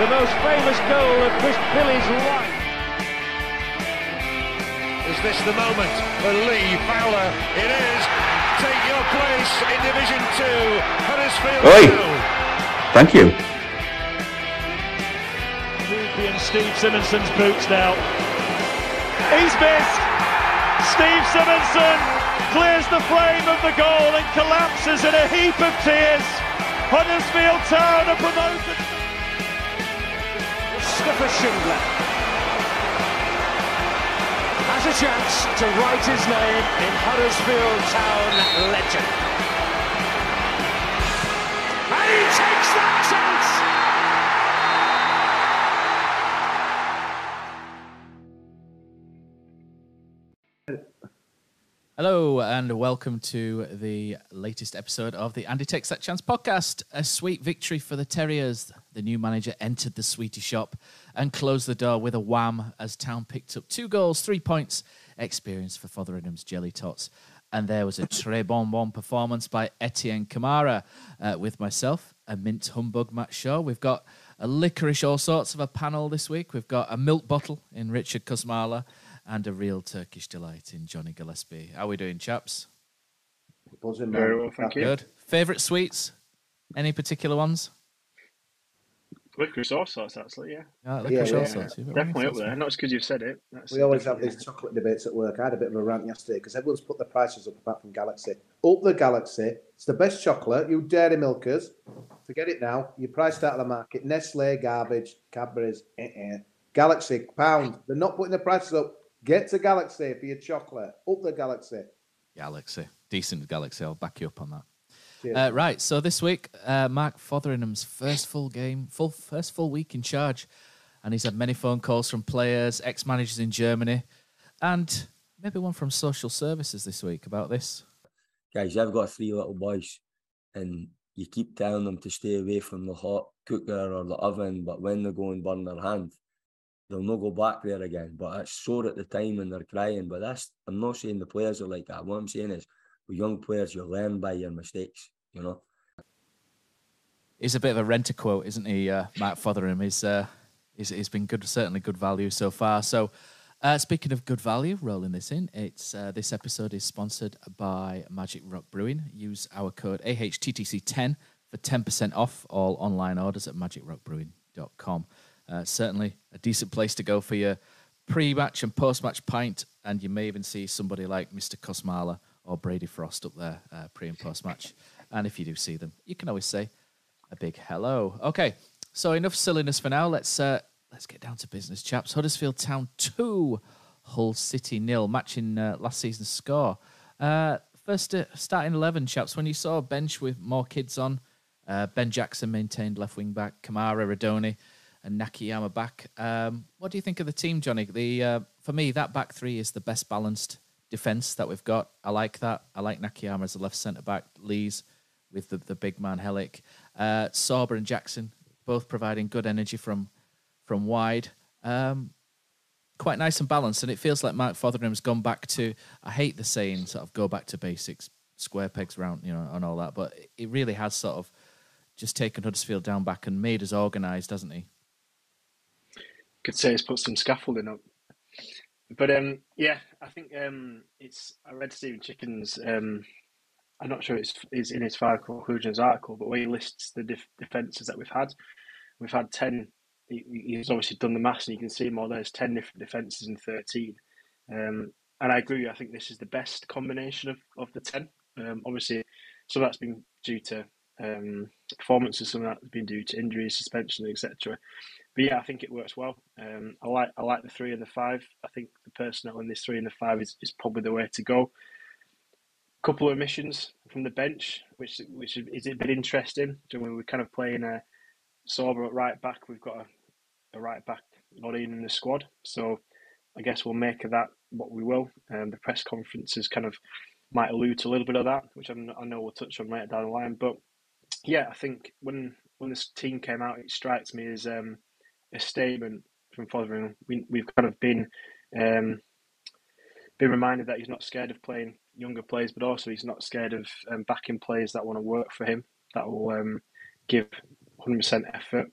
The most famous goal of Chris Billy's life. Is this the moment for Lee Fowler? It is. Take your place in Division 2, Huddersfield Oi. Thank you. Ruby and Steve Simonsen's boots now. He's missed. Steve Simonsen clears the frame of the goal and collapses in a heap of tears. Huddersfield Town are promoted. Mustafa Schindler has a chance to write his name in Huddersfield Town legend. And he takes that chance. Hello and welcome to the latest episode of the And He Takes That Chance podcast. A sweet victory for the Terriers. The new manager entered the sweetie shop and closed the door with a wham as Town picked up two goals, three points, experience for Fotheringham's Jelly Tots. And there was a très bon bon performance by Etienne Camara uh, with myself, a mint humbug Matt Shaw. We've got a licorice all sorts of a panel this week. We've got a milk bottle in Richard Kosmala and a real Turkish delight in Johnny Gillespie. How are we doing, chaps? Buzzing, Very well, thank you. Good. Favorite sweets? Any particular ones? Licorice all sorts, actually, yeah. Yeah, licorice yeah, yeah. sorts. You've Definitely up there. Not just because you've said it. That's We always have definitely- these chocolate debates at work. I had a bit of a rant yesterday because everyone's put the prices up apart from Galaxy. Up the Galaxy. It's the best chocolate. You dairy milkers. Forget it now. You're priced out of the market. Nestle, garbage. Cadbury's, eh-eh. Galaxy, pound. They're not putting the prices up. Get to Galaxy for your chocolate. Up the Galaxy. Galaxy. Decent Galaxy. I'll back you up on that. Cheers. Uh, right. So this week, uh, Mark Fotheringham's first full game, full first full week in charge, and he's had many phone calls from players, ex-managers in Germany, and maybe one from social services this week about this. guys, I've got three little boys, and you keep telling them to stay away from the hot cooker or the oven, but when they go and burn their hand, they'll not go back there again. But it's sore at the time and they're crying. But that's I'm not saying the players are like that. What I'm saying is, with young players, you learn by your mistakes. You know. He's a bit of a renter quote, isn't he, uh, Mark Fotheringham? He's, uh, he's, he's been good, certainly good value so far. So, uh, speaking of good value, rolling this in, it's uh, this episode is sponsored by Magic Rock Brewing. Use our code AHTTC10 for 10% off all online orders at magicrockbrewing.com. Uh, certainly a decent place to go for your pre-match and post-match pint, and you may even see somebody like Mr. Kosmala or Brady Frost up there uh, pre and post-match. And if you do see them, you can always say a big hello. Okay, so enough silliness for now. Let's uh, let's get down to business, chaps. Huddersfield Town two, Hull City nil, matching uh, last season's score. Uh, first uh, starting eleven, chaps. When you saw a bench with more kids on, uh, Ben Jackson maintained left wing back, Camara Rudoni, and Nakayama back. Um, what do you think of the team, Johnny? The for me, that back three is the best balanced defense that we've got. I like that. I like Nakayama as a left centre back, Lees with the, the big man Helik, uh, Sorba and Jackson both providing good energy from from wide. Um, quite nice and balanced. And it feels like Mark Fotheringham's gone back to. I hate the saying, sort of go back to basics, square pegs round, you know, and all that. But it really has sort of just taken Huddersfield down back and made us organised, hasn't he? Could say he's put some scaffolding up. But um, yeah, I think um, it's. I read Stephen Chicken's. Um, I'm not sure it's, it's in his five conclusions article, but where he lists the def- defences that we've had, we've had ten. He, he's obviously done the maths, and you can see more. There's ten different defences in thirteen, um, and I agree. I think this is the best combination of, of the ten. Um, obviously, some of that's been due to um, performances, some of that's been due to injuries, suspension, etc. But yeah, I think it works well. Um, I like I like the three and the five. I think the personnel in this three and the five is, is probably the way to go. A Couple of omissions from the bench, which which is a bit interesting. When we're kind of playing a Sorba at right back, we've got a, a right back not in the squad. So I guess we'll make of that what we will. Um, the press conferences kind of might allude to a little bit of that, which I know we'll touch on later down the line. But yeah, I think when when this team came out, it strikes me as um, a statement from Fotheringham. We, we've kind of been um, been reminded that he's not scared of playing younger players, but also he's not scared of um, backing players that want to work for him, that will um, give 100% effort,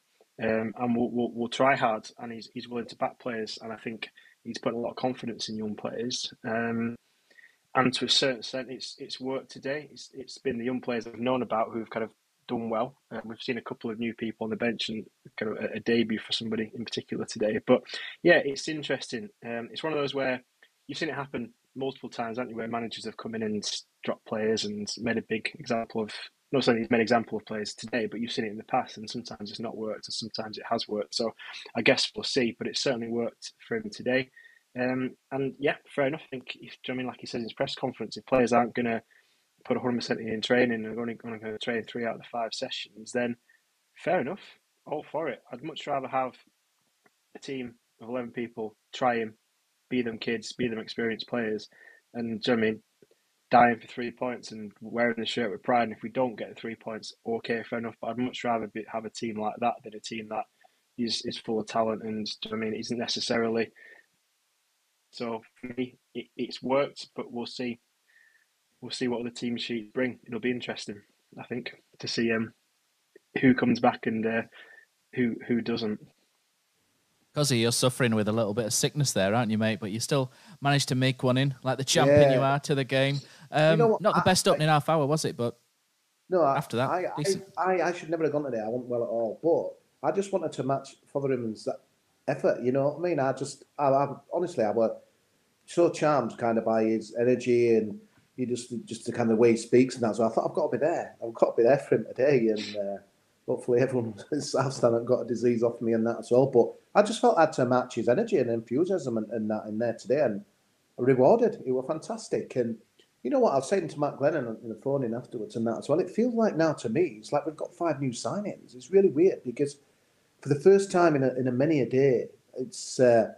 um, and we'll, we'll, we'll, try hard. And he's, he's willing to back players, and I think he's put a lot of confidence in young players. Um, and to a certain extent, it's it's worked today. It's, it's been the young players I've known about who've kind of done well. Um, we've seen a couple of new people on the bench and kind of a, a debut for somebody in particular today. But yeah, it's interesting. Um, it's one of those where you've seen it happen multiple times, haven't you? Where managers have come in and dropped players and made a big example of. Not saying he's made example of players today, but you've seen it in the past, and sometimes it's not worked, and sometimes it has worked. So I guess we'll see, but it certainly worked for him today. Um, and yeah, fair enough. I think, if, I mean, like he said in his press conference, if players aren't going to put 100% in training and only going to train three out of the five sessions, then fair enough. All for it. I'd much rather have a team of 11 people try him, be them kids, be them experienced players, and you know I mean, dying for three points and wearing the shirt with pride. And if we don't get the three points, okay, fair enough. But I'd much rather be, have a team like that than a team that is, is full of talent and you know I mean, isn't necessarily. So for me, it, it's worked, but we'll see we'll see what the team sheets bring. It'll be interesting, I think, to see um, who comes back and uh, who who doesn't. Because you're suffering with a little bit of sickness there, aren't you, mate? But you still managed to make one in, like the champion yeah. you are to the game. Um, you know not the best opening I, half hour, was it? But no, after that, I, I, I, should never have gone today. I wasn't well at all, but I just wanted to match Fotheringham's effort. You know what I mean? I just, I, I honestly, I was so charmed kind of by his energy and he just just the kind of way he speaks and that. So I thought I've got to be there. I've got to be there for him today, and uh, hopefully everyone in Southstand have got a disease off me and that as well. But I just felt I had to match his energy and enthusiasm and, and that in there today, and rewarded. It was fantastic. And you know what? I was saying to Matt Glennon in the phone in afterwards and that as well. It feels like now to me, it's like we've got five new signings. It's really weird because for the first time in a, in a many a day, it's. Uh,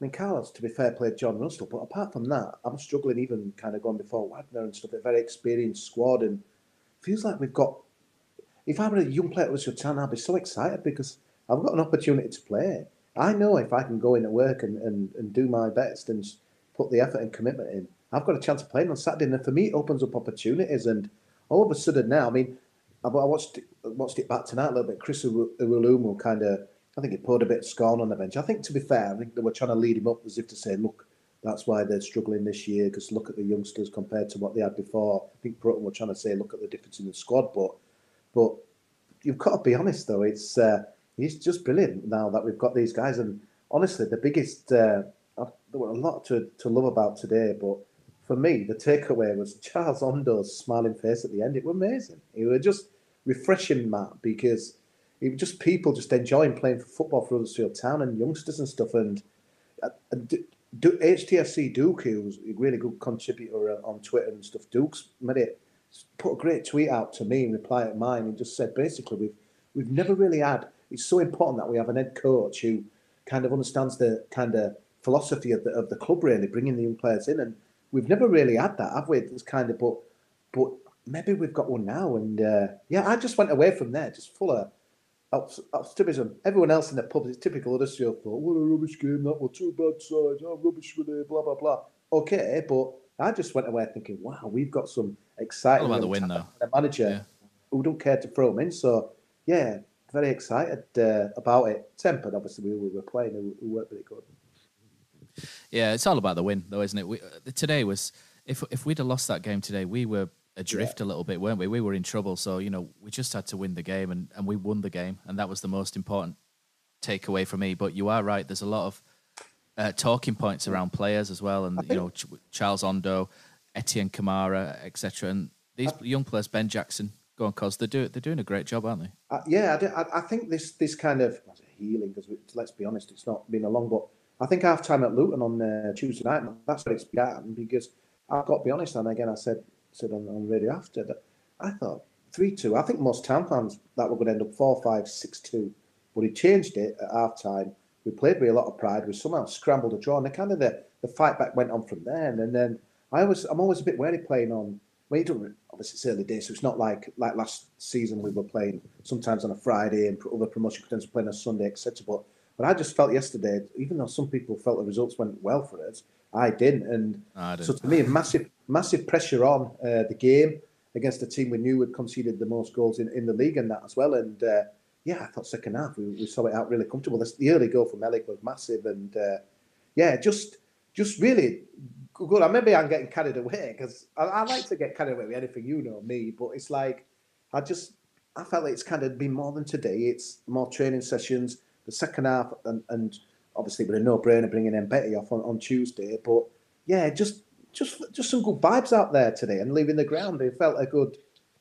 I mean, Carlos, to be fair, played John Russell, but apart from that, I'm struggling even kind of going before Wagner and stuff. A very experienced squad, and feels like we've got. If I were a young player at Sultan, I'd be so excited because I've got an opportunity to play. I know if I can go in at work and, and, and do my best and put the effort and commitment in, I've got a chance of playing on Saturday. And for me, it opens up opportunities. And all of a sudden now, I mean, I watched watched it back tonight a little bit. Chris Iwelumo kind of I think he poured a bit of scorn on the bench. I think, to be fair, I think they were trying to lead him up as if to say, look, that's why they're struggling this year because look at the youngsters compared to what they had before. I think Broughton were trying to say, look at the difference in the squad, but but you've got to be honest though. It's uh, he's just brilliant now that we've got these guys. And honestly, the biggest uh, there were a lot to, to love about today, but for me, the takeaway was Charles Ondo's smiling face at the end. It was amazing. It was just refreshing, Matt, because it was just people just enjoying playing for football for Huddersfield Town and youngsters and stuff. And, uh, and D- HTFC Duke, who's a really good contributor on Twitter and stuff, Duke's made it put a great tweet out to me in reply to mine and just said basically we've we've never really had. It's so important that we have an head coach who kind of understands the kind of philosophy of the of the club, really bringing the young players in, and we've never really had that, have we? It's kind of but but maybe we've got one now, and uh, yeah, I just went away from there just full of optimism. Everyone else in the pub, it's typical Huddersfield thought, what a rubbish game that was, two bad sides, oh, rubbish with it, blah, blah, blah. Okay, but I just went away thinking, wow, we've got some exciting about the win, though. manager Yeah. who don't care to throw him in. So, yeah, very excited uh, about it. Tempered, obviously, we were playing who, who weren't very good. Yeah, it's all about the win, though, isn't it? We, uh, today was if if we'd have lost that game today, we were adrift a little bit, weren't we? We were in trouble, so you know we just had to win the game, and, and we won the game, and that was the most important takeaway for me. But you are right; there's a lot of uh, talking points around players as well, and you know Ch- Charles Ondo, Etienne Camara, etc. And these young players, Ben Jackson, go on, cause they do they're doing a great job, aren't they? Uh, yeah, I, do- I, I think this this kind of healing because let's be honest, it's not been a long. But I think half time at Luton on uh, Tuesday night, that's where it's began. Because I've got to be honest, and again I said said on, on radio after that I thought three two. I think most town fans that were going to end up four five six two, but he changed it at half time. We played with a lot of pride. We somehow scrambled a draw, and the kind of the, the fight back went on from there. And then I was I'm always a bit wary playing on. Well, you don't, obviously it's early days, so it's not like like last season we were playing sometimes on a Friday and other promotion contenders playing on Sunday, etc. But but I just felt yesterday, even though some people felt the results went well for us, I didn't. And I so didn't. to me, massive massive pressure on uh, the game against a team we knew had conceded the most goals in, in the league and that as well. And uh, yeah, I thought second half we, we saw it out really comfortable. The, the early goal from Melik was massive, and uh, yeah, just just really good. I maybe I'm getting carried away because I, I like to get carried away with anything you know me, but it's like I just I felt like it's kind of been more than today. It's more training sessions, the second half, and, and obviously with a no-brainer bringing in Betty off on, on Tuesday. But yeah, just just just some good vibes out there today and leaving the ground. It felt a good.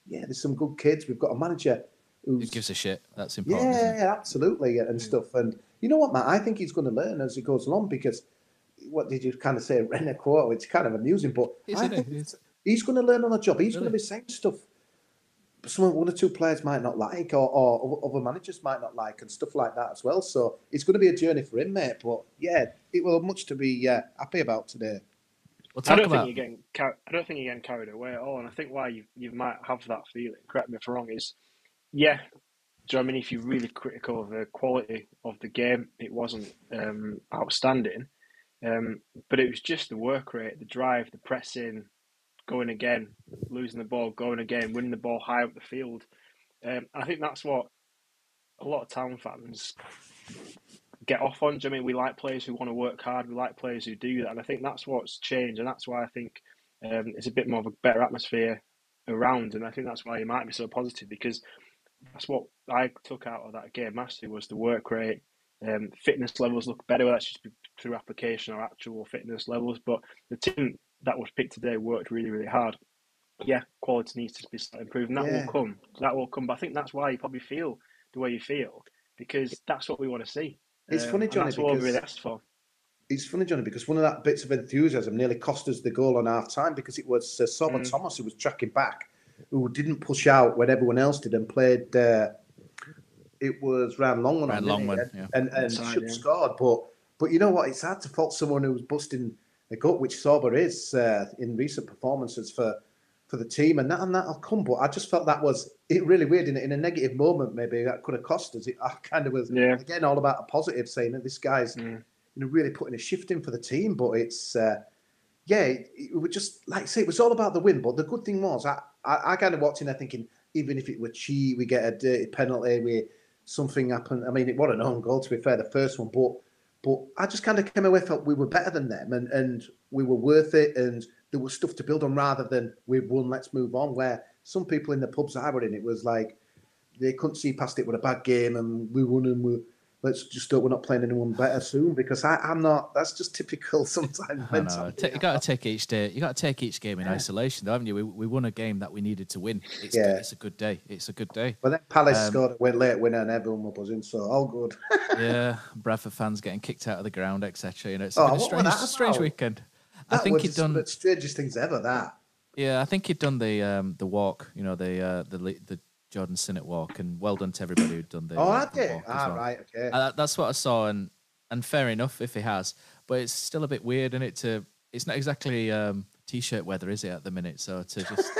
Yeah, there's some good kids. We've got a manager Who gives a shit? That's important. yeah, absolutely, and stuff. And you know what, Matt? I think he's going to learn as he goes along because what did you kind of say? Ren a quote. It's kind of amusing, but I Isn't think he's, he's going to learn on the job. He's going to be saying stuff. Some one or two players might not like, or, or other managers might not like, and stuff like that as well. So it's going to be a journey for him, mate. But yeah, it will have much to be uh, happy about today. We'll I don't about think you're getting. Car- I don't think you're getting carried away at all. And I think why you you might have that feeling. Correct me if I'm wrong. Is yeah. Do you know I mean? If you're really critical of the quality of the game, it wasn't um, outstanding. Um, but it was just the work rate, the drive, the pressing, going again, losing the ball, going again, winning the ball high up the field. Um, I think that's what a lot of town fans get off on. Do you know I mean we like players who want to work hard? We like players who do that, and I think that's what's changed, and that's why I think um, it's a bit more of a better atmosphere around, and I think that's why you might be so positive because that's what I took out of that game massively was the work rate. Um, fitness levels look better. Whether that's just through application or actual fitness levels. But the team that was picked today worked really, really hard. Yeah, quality needs to be slightly improved, and that Yeah. will come. That will come. But I think that's why you probably feel the way you feel because that's what we want to see. It's Um, funny, Johnny, That's what we because- really asked for. It's funny, Johnny, because one of that bits of enthusiasm nearly cost us the goal on half time because it was uh, Sorba Mm. Thomas who was tracking back, who didn't push out when everyone else did and played. Uh, it was Ryan Longman, Ryan on, didn't? Longman, and, yeah. and, and Inside, should yeah. scored. But but you know what? It's hard to fault someone who was busting a gut, which Sorba is uh, in recent performances for for the team, and that and that'll come. But I just felt that was it really weird in, a- in a negative moment. Maybe that could have cost us. It I kind of was Yeah. again all about a positive, saying that this guy's Mm. you know really putting a shift in for the team. But it's uh, yeah, it, it was just like I say, it was all about the win. But the good thing was, I, I, I kind of walked in there thinking, even if it were cheat, we get a dirty penalty, we something happened. I mean, it wasn't an own goal to be fair, the first one, but but I just kind of came away felt we were better than them, and and we were worth it, and there was stuff to build on rather than we've won, let's move on. Where some people in the pubs I were in, it was like they couldn't see past it with a bad game, and we won, and we let's just hope we're not playing anyone better soon because I, I'm not. That's just typical sometimes. I know. You got to take each day. You got to take each game in isolation, though, haven't you? We, we won a game that we needed to win. It's, Yeah. it's a good day. It's a good day. But then Palace Um, scored a late winner, and everyone was buzzing, so all good. yeah, Bradford fans getting kicked out of the ground, etc. You know, it's Oh, been a strange, that strange weekend. I think he'd done. the strangest things ever. That Yeah, I think he'd done the um, the walk. You know, the uh, the the Jordan Sinnott walk, and well done to everybody who'd done the. oh, I did. Ah, well. right, okay. Uh, that's what I saw, and and fair enough if he has, but it's still a bit weird, and it to it's not exactly um, t-shirt weather, is it at the minute? So to just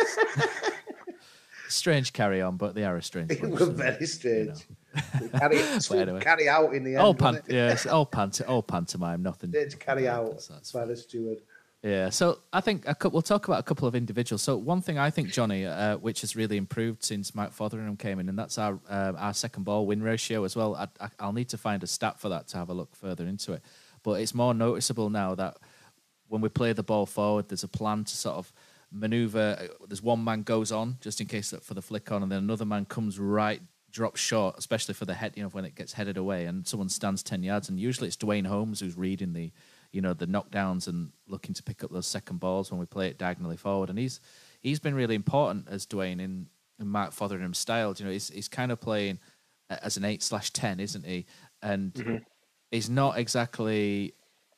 strange carry on, but they are a strange. it bunch, was so, very you strange. know. carry, anyway. carry out in the end. all wasn't pant, it? yeah, all pant, all pantomime, nothing. Did to carry out That's- that's by the steward. Yeah, so I think we'll talk about a couple of individuals. So one thing I think, Johnny, uh, which has really improved since Mike Fotheringham came in, and that's our uh, our second ball win ratio as well. I, I, I'll need to find a stat for that to have a look further into it, but it's more noticeable now that when we play the ball forward, there's a plan to sort of maneuver. uh, There's one man goes on just in case for the flick on, and then another man comes right, drops short, especially for the head. You know, when it gets headed away, and someone stands ten yards, and usually it's Duane Holmes who's reading the, you know, the knockdowns and looking to pick up those second balls when we play it diagonally forward. And he's he's been really important as Duane in, in Mark Fotheringham's style. You know, he's he's kind of playing as an eight slash ten, isn't he? And he's not exactly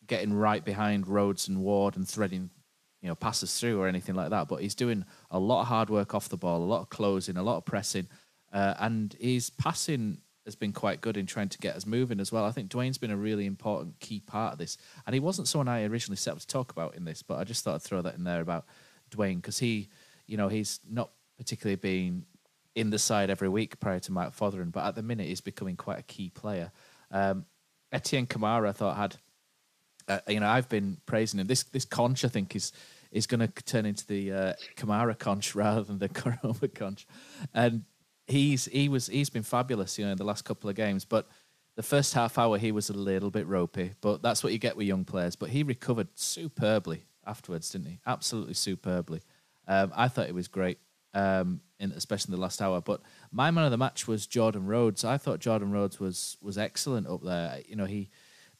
getting right behind Rhodes and Ward and threading, you know, passes through or anything like that. But he's doing a lot of hard work off the ball, a lot of closing, a lot of pressing, uh, and he's passing has been quite good in trying to get us moving as well. I think Duane's been a really important key part of this, and he wasn't someone I originally set up to talk about in this, but I just thought I'd throw that in there about Duane because he, you know, he's not particularly been in the side every week prior to Mike Fotheringham, but at the minute he's becoming quite a key player. Um, Etienne Camara, I thought had uh, you know, I've been praising him. This this conch, I think, is is going to turn into the uh, Camara conch rather than the Corona conch, and he's he was he's been fabulous, you know, in the last couple of games. But the first half hour he was a little bit ropey, but that's what you get with young players. But he recovered superbly afterwards, didn't he? Absolutely superbly. Um, I thought it was great, um, in, especially in the last hour. But my man of the match was Jordan Rhodes. I thought Jordan Rhodes was was excellent up there. You know, he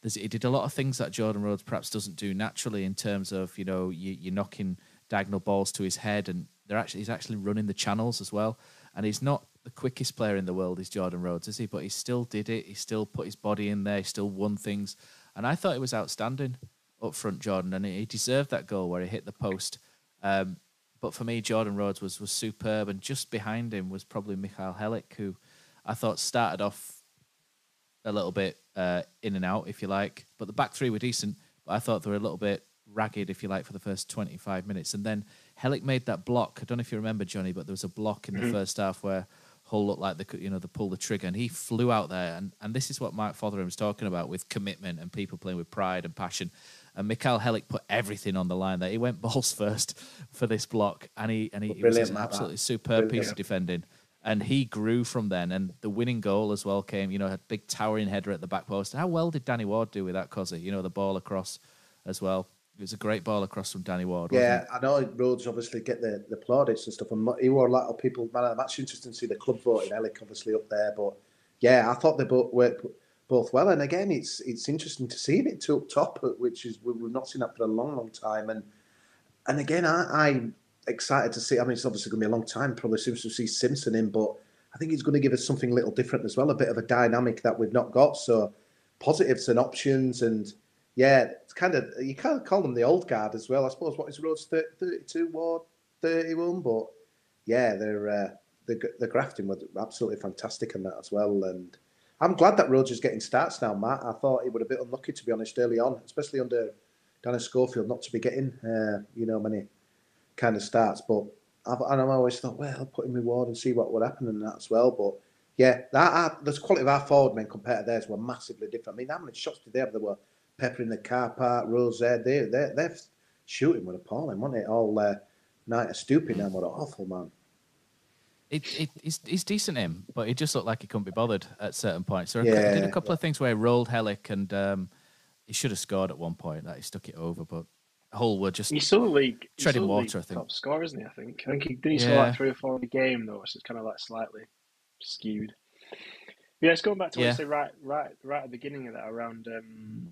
he did a lot of things that Jordan Rhodes perhaps doesn't do naturally in terms of you know you, you're knocking diagonal balls to his head, and they're actually he's actually running the channels as well. And he's not the quickest player in the world, is Jordan Rhodes, is he? But he still did it. He still put his body in there. He still won things, and I thought it was outstanding up front, Jordan, and he deserved that goal where he hit the post. Um, but for me, Jordan Rhodes was was superb, and just behind him was probably Mikhail Helik, who I thought started off a little bit uh, in and out, if you like. But the back three were decent, but I thought they were a little bit ragged, if you like, for the first 25 minutes. And then Helik made that block. I don't know if you remember, Johnny, but there was a block in the Mhm. first half where Hull looked like they could, you know, they pulled the trigger, and he flew out there. And, and this is what Mark Fotheringham's talking about with commitment and people playing with pride and passion. And Mikhail Helik put everything on the line there. He went balls first for this block, and he and he, it was an absolutely superb piece of defending. And he grew from then, and the winning goal as well came. You know, a big towering header at the back post. How well did Danny Ward do with that, Cozzy? You know, the ball across as well. It was a great ball across from Danny Ward. wasn't Yeah? I know Rhodes obviously get the, the plaudits and stuff, and he wore a lot of people. Man, the match interesting to see the club voting Helik obviously up there, but yeah, I thought they both worked both well. And again, it's it's interesting to see it up top, uh, which is we've not seen that for a long, long time. And and again, I, I'm excited to see. I mean, it's obviously going to be a long time, probably soon to see Simpson in, but I think he's going to give us something a little different as well, a bit of a dynamic that we've not got. So positives and options and yeah, kind of you can't call them the old guard as well. I suppose what is Rhodes 30, 32 or 31, but yeah, they're uh, the the grafting was absolutely fantastic in that as well. And I'm glad that Rhodes is getting starts now, Matt. I thought he would have been unlucky to be honest early on, especially under Dennis Schofield, not to be getting uh, you know many kind of starts. But I've, and I've always thought, well, put him in Ward and see what would happen in that as well. But yeah, that the quality of our forward men compared to theirs were massively different. I mean, how many shots did they have? They were peppering the car park, Rose there. They, they, their shooting was appalling, wasn't it? All uh, night of stooping them, what an awful man. It, it, he's, he's decent him, but he just looked like he couldn't be bothered at certain points. So he Yeah. did a couple of things where he rolled Helik and um, he should have scored at one point. That he stuck it over, but Hull were just He's still the league. he's treading still the water. I league think. top scorer, isn't he? I think. I think he did. He score Yeah. like three or four in a game though, so it's kind of like slightly skewed. Yeah, it's going back to what Yeah. you said right, right, right at the beginning of that around um,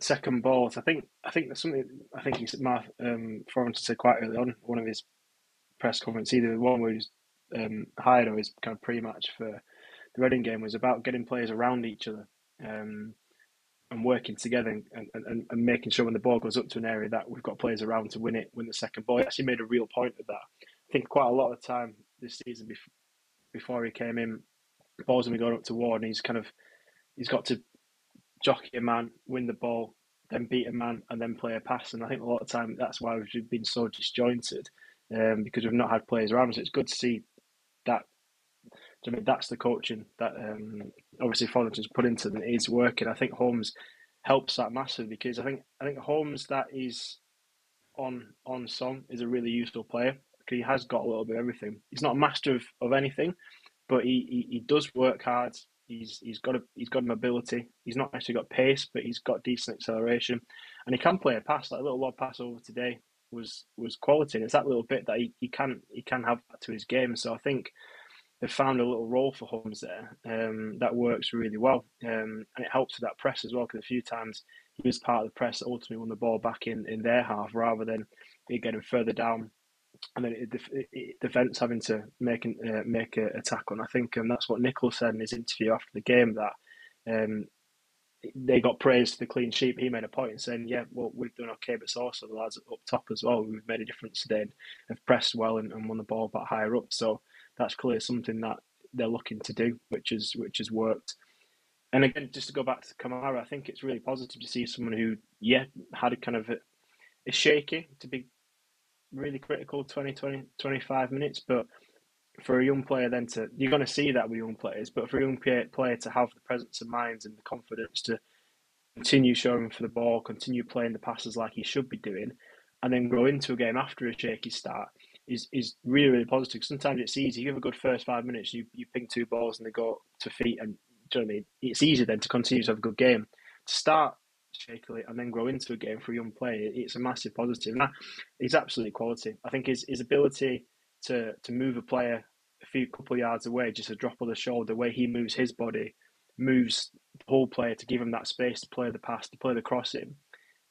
second balls. I think, I think there's something. I think he Mark um, Florence said quite early on one of his press conferences, either the one where he's um, hired or his kind of pre-match for the Reading game was about getting players around each other. Um, and working together and, and, and, making sure when the ball goes up to an area that we've got players around to win it, win the second ball. He actually made a real point of that. I think quite a lot of time this season before, before he came in, balls have been going up to Ward and he's kind of he's got to jockey a man, win the ball, then beat a man and then play a pass. And I think a lot of time that's why we've been so disjointed um, because we've not had players around. So it's good to see that I mean, that's the coaching that um, obviously Fotheringham put into them is working. I think Holmes helps that massively because I think I think Holmes that is on on song is a really useful player because he has got a little bit of everything. He's not a master of, of anything, but he, he, he does work hard. He's he's got a he's got mobility. He's not actually got pace, but he's got decent acceleration, and he can play a pass. Like a little odd pass over today was was quality. And it's that little bit that he, he can he can have to his game. So I think they've found a little role for Holmes there um, that works really well, um, and it helps with that press as well. Because a few times he was part of the press that ultimately won the ball back in, in their half rather than it getting further down and then it, it, defense having to make uh, make a, a tackle. And I think um, that's what Nicholl said in his interview after the game that um, they got praised for the clean sheet. He made a point saying, "Yeah, well, we've done okay, but also the lads up top as well. We've made a difference today and have pressed well and, and won the ball back higher up. So that's clearly something that they're looking to do, which is which has worked." And again, just to go back to Camara, I think it's really positive to see someone who, yeah, had a kind of a, a shaky to be really critical 20, 20, 25 minutes. But for a young player, then to you're going to see that with young players, but for a young player to have the presence of mind and the confidence to continue showing for the ball, continue playing the passes like he should be doing, and then grow into a game after a shaky start is is really really positive. Sometimes it's easy. You have a good first five minutes, you you ping two balls and they go to feet, and do you know what I mean? It's easy then to continue to have a good game. To start shakily and then grow into a game for a young player, it's a massive positive. And absolutely quality. I think his, his ability to to move a player a few couple of yards away, just a drop of the shoulder, the way he moves his body, moves the whole player to give him that space to play the pass, to play the crossing,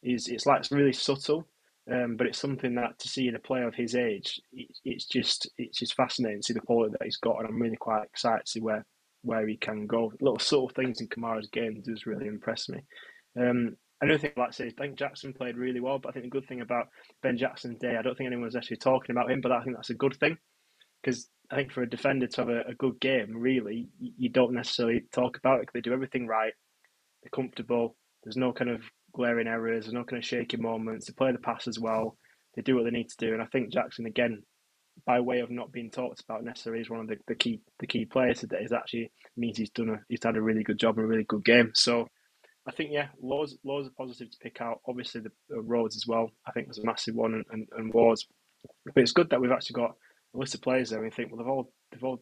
is it's like it's really subtle. Um, but it's something that to see in a player of his age, it, it's just it's just fascinating to see the quality that he's got, and I'm really quite excited to see where where he can go. Little subtle things in Camara's game does really impress me. Um, Another thing like to say I think Jackson played really well, but I think the good thing about Ben Jackson's day, I don't think anyone was actually talking about him, but I think that's a good thing because I think for a defender to have a, a, good game, really, you don't necessarily talk about it. They do everything right, they're comfortable, there's no kind of glaring errors, there's no kind of shaky moments, they play the pass as well, they do what they need to do. And I think Jackson, again, by way of not being talked about necessarily is one of the, the key the key players today, is actually means he's done a he's had a really good job and a really good game. So I think yeah, laws loads of positives to pick out. Obviously the, the Rhodes as well. I think was a massive one, and, and, and Wards. But it's good that we've actually got a list of players there. We think well they've all they've all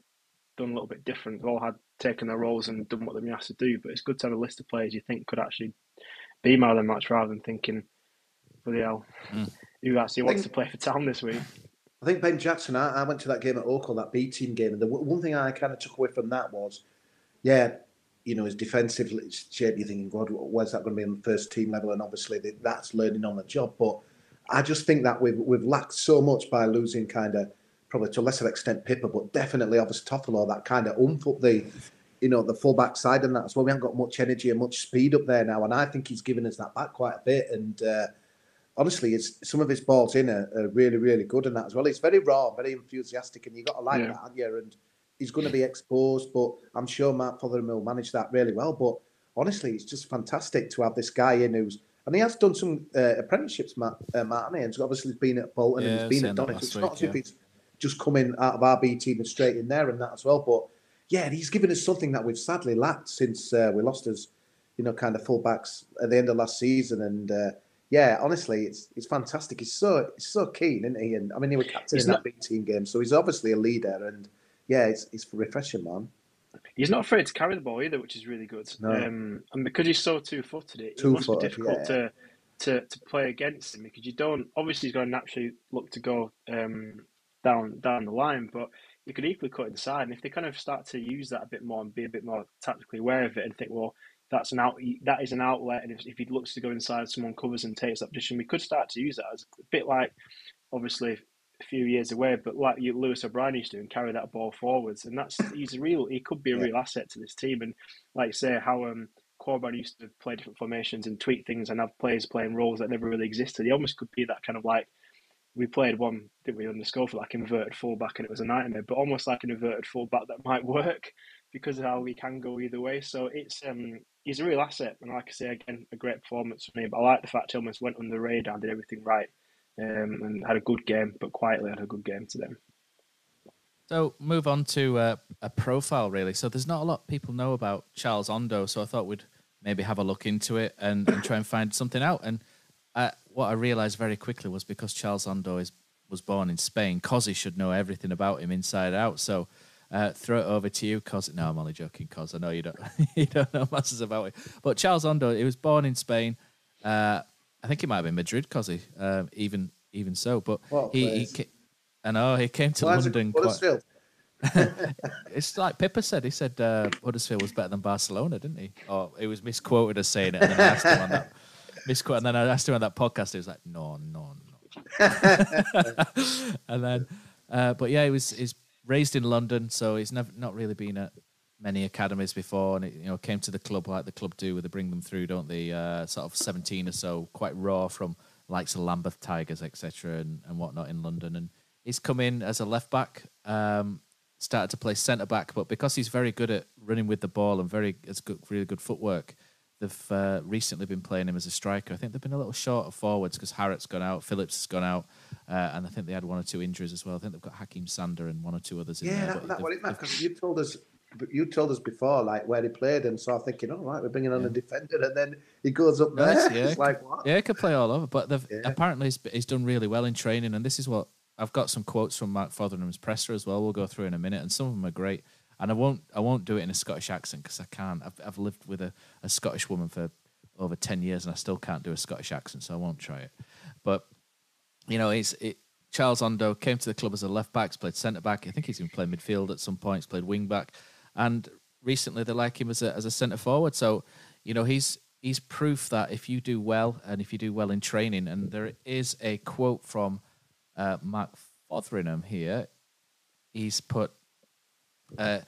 done a little bit different. They've all had taken their roles and done what they've been asked to do. But it's good to have a list of players you think could actually be man of the match rather than thinking, bloody hell, mm. who actually wants think, to play for Town this week. I think Ben Jackson. I, I went to that game at Oakham, that B team game, and the one thing I kind of took away from that was, yeah, you know, his defensive shape, you're thinking, God, where's that going to be on the first team level? And obviously, that's learning on the job. But I just think that we've we've lacked so much by losing kind of probably to a lesser extent Pipa, but definitely obviously Toffolo, that kind of oomph up the you know the full-back side and that as well. We haven't got much energy and much speed up there now, and I think he's given us that back quite a bit. And uh, honestly, it's some of his balls in are, are, really really good and that as well. He's very raw, very enthusiastic, and you've got to like yeah. that, haven't you? And he's going to be exposed, but I'm sure Mark Fotheringham will manage that really well. But honestly, it's just fantastic to have this guy in who's and he has done some uh, apprenticeships, Matt, uh, Matt, and he's obviously been at Bolton yeah, and he's been at Donington. It's not as if he's just coming out of our B team and straight in there and that as well. But yeah, he's given us something that we've sadly lacked since uh, we lost his, you know, kind of fullbacks at the end of last season. And uh, yeah, honestly, it's it's fantastic. He's so he's so keen, isn't he? And I mean, he was captain he's in not... that B team game, so he's obviously a leader and yeah, it's it's for refreshing, man. He's not afraid to carry the ball either, which is really good. No. Um, and because he's so two footed, it, it must be difficult yeah. to, to to play against him because you don't. Obviously, he's going to naturally look to go um, down down the line, but you could equally cut inside. And if they kind of start to use that a bit more and be a bit more tactically aware of it, and think, well, that's an out that is an outlet, and if, if he looks to go inside, someone covers and takes that position. We could start to use that as a bit like, obviously, a few years away, but like you, Lewis O'Brien used to and carry that ball forwards, and that's he's a real he could be a real asset to this team. And like say how um Corberan used to play different formations and tweak things and have players playing roles that never really existed. He almost could be that kind of like we played one, didn't we, on the score for like inverted fullback, and it was a nightmare, but almost like an inverted fullback that might work because of how we can go either way. So it's um he's a real asset, and like I say again, a great performance for me. But I like the fact he almost went under the radar and did everything right um, and had a good game, but quietly had a good game today. So move on to uh, a profile, really. So there's not a lot people know about Charles Ondo, so I thought we'd maybe have a look into it and, and try and find something out. And uh, what I realised very quickly was because Charles Ondo is was born in Spain, Cozzy should know everything about him inside out. So uh, throw it over to you, Cos. No, I'm only joking, Cos. I know you don't you don't know masses about it. But Charles Ondo, he was born in Spain. Uh, I think it might have been Madrid, Cozzy. Um, even even so, but What he, he I know he came to it London. Quite, it's like Pipa said. He said uh, Huddersfield was better than Barcelona, didn't he? Or it was misquoted as saying it. And then I asked him on that misquote. And then I asked him on that podcast. He was like, "No, no, no." and then, uh, but yeah, he was he's raised in London, so he's never not really been at many academies before, and it, you know came to the club like the club do, where they bring them through, don't they? Uh, sort of seventeen or so, quite raw from likes of Lambeth Tigers, etc., and, and whatnot in London, and he's come in as a left back. Um, started to play centre back, but because he's very good at running with the ball and very has good, really good footwork, they've uh, recently been playing him as a striker. I think they've been a little short of forwards because Harratt's gone out, Phillips has gone out, uh, and I think they had one or two injuries as well. I think they've got Hakim Sander and one or two others in Yeah, there. that, that what it meant because you told us, you told us before, like where he played, and so I'm thinking, all right, we're bringing on a defender, and then he goes up there. it's- yeah, it's like what? Yeah, he could play all over, but they've, Yeah. apparently he's, he's done really well in training, and this is what I've got some quotes from Mark Fotheringham's presser as well. We'll go through in a minute, and some of them are great. And I won't I won't do it in a Scottish accent because I can't. I've, I've lived with a, a Scottish woman for over ten years, and I still can't do a Scottish accent, so I won't try it. But you know, he's it, Charles Ondo came to the club as a left back, played centre back. I think he's even played midfield at some points, played wing back, and recently they like him as a as a centre forward. So you know, he's he's proof that if you do well and if you do well in training, and there is a quote from uh, Mark Fotheringham here. He's put, uh,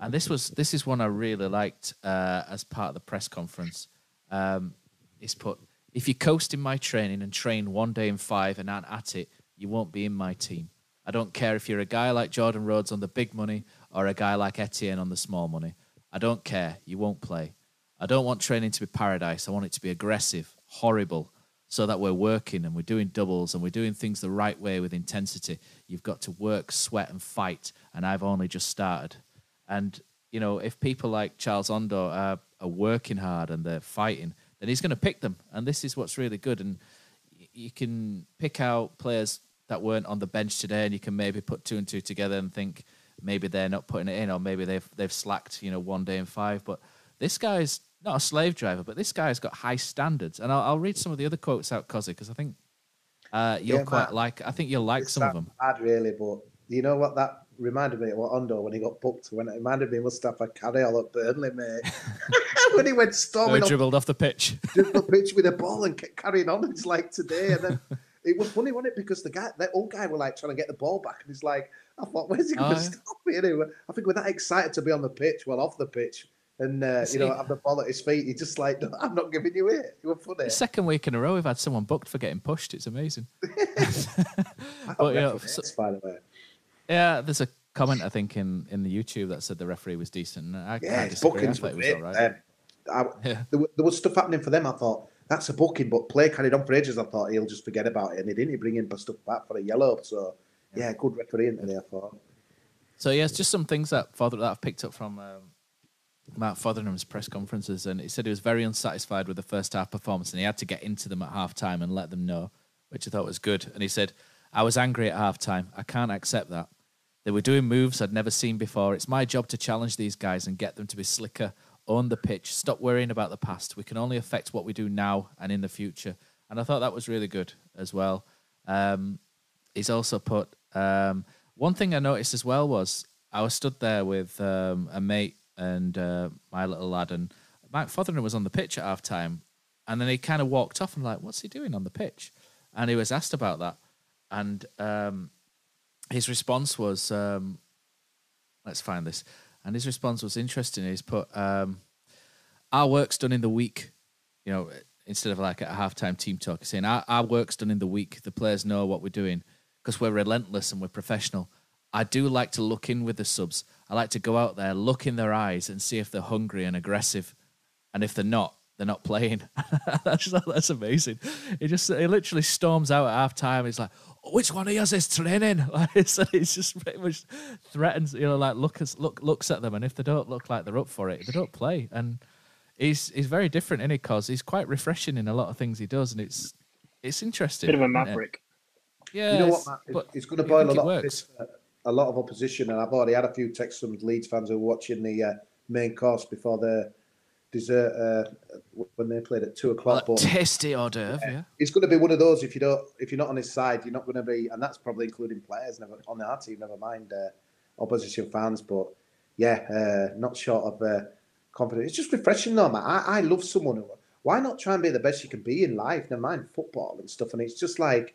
and this was this is one I really liked uh, as part of the press conference. Um, he's put, if you coast in my training and train one day in five and aren't at it, you won't be in my team. I don't care if you're a guy like Jordan Rhodes on the big money or a guy like Etienne on the small money. I don't care. You won't play. I don't want training to be paradise. I want it to be aggressive, horrible, so that we're working and we're doing doubles and we're doing things the right way with intensity. You've got to work, sweat, and fight. And I've only just started. And, you know, if people like Charles Ondo are, are working hard and they're fighting, then he's going to pick them. And this is what's really good. And you can pick out players that weren't on the bench today and you can maybe put two and two together and think maybe they're not putting it in or maybe they've they've slacked, you know, one day in five. But this guy's not a slave driver, but this guy's got high standards. And I'll, I'll read some of the other quotes out, Cozzy, because I think uh, you'll Yeah, quite Matt. like. I think you'll like some of them. Bad, really, but you know what that reminded me of what Ondo when he got booked. When it reminded me of Mustafa Carayol at Burnley, mate. when he went storming dribbled off the pitch. Dribbled the pitch with a ball and kept carrying on. It's like today, and then it was funny, wasn't it? Because the guy, that old guy, were like trying to get the ball back, and he's like, I thought, where's he going Oh, to yeah. stop me? Anyway, I think we're that excited to be on the pitch, well, off the pitch, and uh, you know, have the ball at his feet. He's just like, no, I'm not giving you it. You were funny. The second week in a row, we've had someone booked for getting pushed. It's amazing. But, you know, so- by the way. Yeah, there's a comment I think in, in the YouTube that said the referee was decent. and I Yeah. I bookings were was great. right. Um, I, Yeah. there, there was stuff happening for them. I thought that's a booking, but play carried on for ages. I thought he'll just forget about it, and he didn't. He bring in stuff back for a yellow. So yeah, good referee into there. I thought. So yeah, just some things that Father that I've picked up from um, Matt Fotheringham's press conferences, and he said he was very unsatisfied with the first half performance, and he had to get into them at half time and let them know, which I thought was good. And he said, "I was angry at half time. I can't accept that. They were doing moves I'd never seen before. It's my job to challenge these guys and get them to be slicker, own the pitch, stop worrying about the past. We can only affect what we do now and in the future." And I thought that was really good as well. Um, he's also put um, one thing I noticed as well was I was stood there with um, a mate and uh, my little lad, and Mike Fotheringham was on the pitch at half time, and then he kind of walked off and like, what's he doing on the pitch? And he was asked about that, and um, his response was, um, let's find this, and his response was interesting. He's put, um, our work's done in the week, you know, instead of like a halftime team talk, saying our, our work's done in the week. The players know what we're doing because we're relentless and we're professional. I do like to look in with the subs. I like to go out there, look in their eyes, and see if they're hungry and aggressive. And if they're not, they're not playing. that's that's amazing. He just he literally storms out at half time. He's like, oh, which one of us is training? Like, he's just pretty much threatens, you know, like look look looks at them, and if they don't look like they're up for it, they don't play. And he's he's very different in it because he's quite refreshing in a lot of things he does, and it's it's interesting. Bit of a maverick. Yeah, you know what, Matt? It's, it's going to boil a lot of this, uh, a lot of opposition, and I've already had a few texts from Leeds fans who are watching the uh, main course before the dessert uh, when they played at two o'clock. Well, but tasty hors d'oeuvre, yeah, yeah. It's going to be one of those. If you don't, if you're not on his side, you're not going to be, and that's probably including players. Never on our team, never mind uh, opposition fans. But yeah, uh, not short of uh, confidence. It's just refreshing, though, man. I, I love someone who. Why not try and be the best you can be in life? Never mind football and stuff. And it's just like.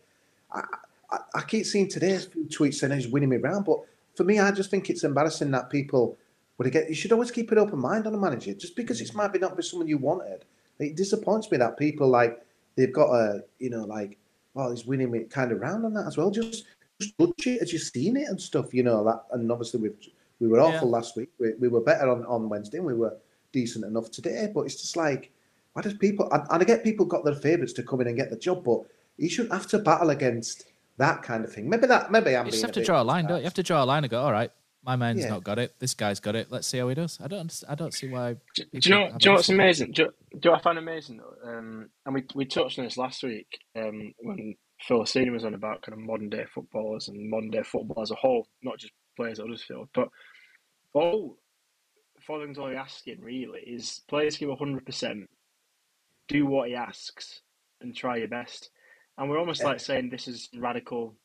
I, I, I keep seeing today's few tweets saying he's winning me round, but for me, I just think it's embarrassing that people would get. You should always keep an open mind on a manager, just because it might be not be someone you wanted. It disappoints me that people like they've got a you know like well he's winning me kind of round on that as well. Just just judge it as you've seen it and stuff, you know. That and obviously we we were awful yeah. last week. We, we were better on on Wednesday. and We were decent enough today, but it's just like why does people and, and I get people got their favourites to come in and get the job, but you shouldn't have to battle against that kind of thing. Maybe that. Maybe I'm. You just have to draw a line, don't you? You have to draw a line and go, all right, my man's yeah. not got it. This guy's got it. Let's see how he does. I don't. I don't see why. Do, do you know? Do you know what's amazing? Do, do I find amazing? Um, and we we touched on this last week um, when Phil Senior was on about kind of modern day footballers and modern day football as a whole, not just players at Huddersfield, but all following all asking really is players give hundred percent, do what he asks, and try your best. And we're almost like saying this is radical,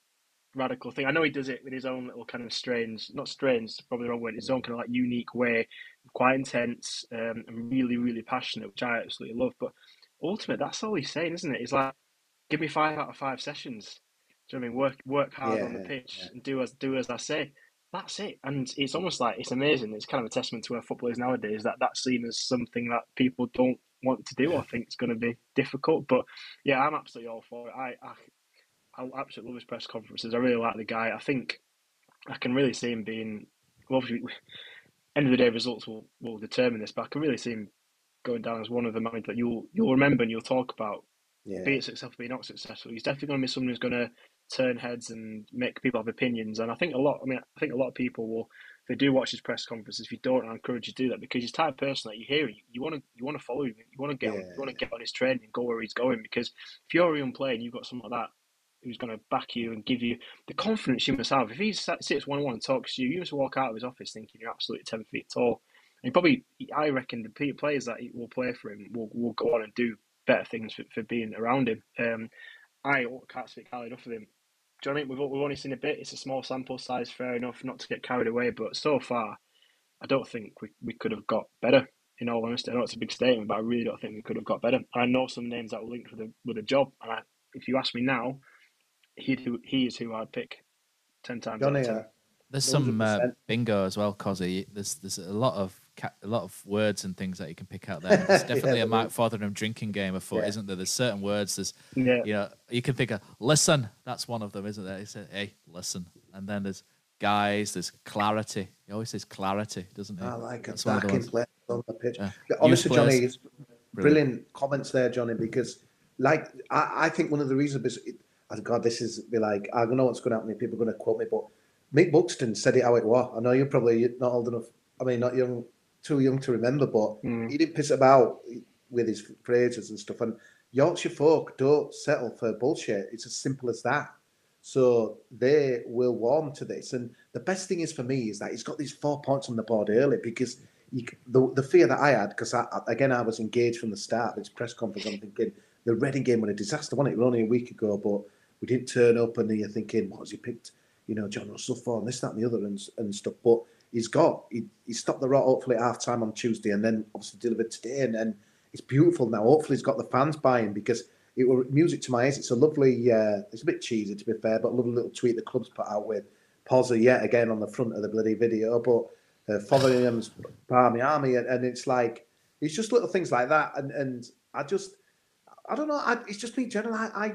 radical thing. I know he does it with his own little kind of strange, not strange, probably the wrong word, his own kind of like unique way, quite intense um, and really, really passionate, which I absolutely love. But ultimately, that's all he's saying, isn't it? He's like, give me five out of five sessions. Do you know I mean? Work, work hard yeah, on the pitch yeah. and do as do as I say. That's it, and it's almost like it's amazing. It's kind of a testament to where football is nowadays. That that's seen as something that people don't want to do. I think it's going to be difficult, but yeah, I'm absolutely all for it. I I, I absolutely love his press conferences. I really like the guy. I think I can really see him being. Well, obviously, end of the day, results will, will determine this, but I can really see him going down as one of the managers that you'll you'll remember and you'll talk about. Yeah. Be it successful, be it not successful. He's definitely going to be someone who's going to turn heads and make people have opinions. And I think a lot. I mean, I think a lot of people will they do watch his press conferences, if you don't, I encourage you to do that because he's the type of person that you hear, you, you want to you want to follow him, you want to get yeah. on, you want to get on his train and go where he's going. Because if you're a young player and you've got someone like that who's going to back you and give you the confidence you must have, if he sits one on one and talks to you, you must walk out of his office thinking you're absolutely ten feet tall. And probably, I reckon, the players that will play for him will, will go on and do better things for, for being around him. Um, I can't speak highly enough of him. Do you know what I mean? We've, we've only seen a bit. It's a small sample size, fair enough, not to get carried away. But so far, I don't think we, we could have got better. In all honesty, I know it's a big statement, but I really don't think we could have got better. I know some names that were linked with a with a job, and I, if you ask me now, he he is who I'd pick ten times. Johnny, uh, there's some uh, bingo as well, Cozzy. There's there's a lot of a lot of words and things that you can pick out there. There's definitely yeah, a Mark Fotheringham drinking game afoot, yeah. isn't there? There's certain words. There's yeah. you know you can think of listen. That's one of them, isn't there? He said, "Hey, listen," and then there's guys. There's clarity. He always says clarity, doesn't he? I like That's a backing play on the pitch. Yeah. Honestly, Johnny, it's brilliant. brilliant. comments there, Johnny, because like I, I think one of the reasons. It, oh God, this is be like I don't know what's going to happen. People are going to quote me, but Mick Buxton said it how it was. I know you're probably not old enough. I mean, not young too young to remember, but mm. he didn't piss about with his phrases and stuff. And Yorkshire folk don't settle for bullshit. It's as simple as that. So they will warm to this. And the best thing is for me is that he's got these four points on the board early because you, the, the fear that I had, because I, again, I was engaged from the start of his press conference. I'm thinking the Reading game was a disaster, wasn't it? it was only a week ago, but we didn't turn up. And you're thinking, what has he picked? You know, John Russell for and this, that, and the other and, and stuff. But he's got. He, he stopped the rot hopefully at half time on Tuesday and then obviously delivered today. And then it's beautiful now. Hopefully, he's got the fans buying because it was music to my ears. It's a lovely, uh, it's a bit cheesy to be fair, but a lovely little tweet the club's put out with Pozza yet again on the front of the bloody video. But uh, Fotheringham's Barmy Army, and, and it's like, it's just little things like that. And, and I just, I don't know, I, it's just me general. I, I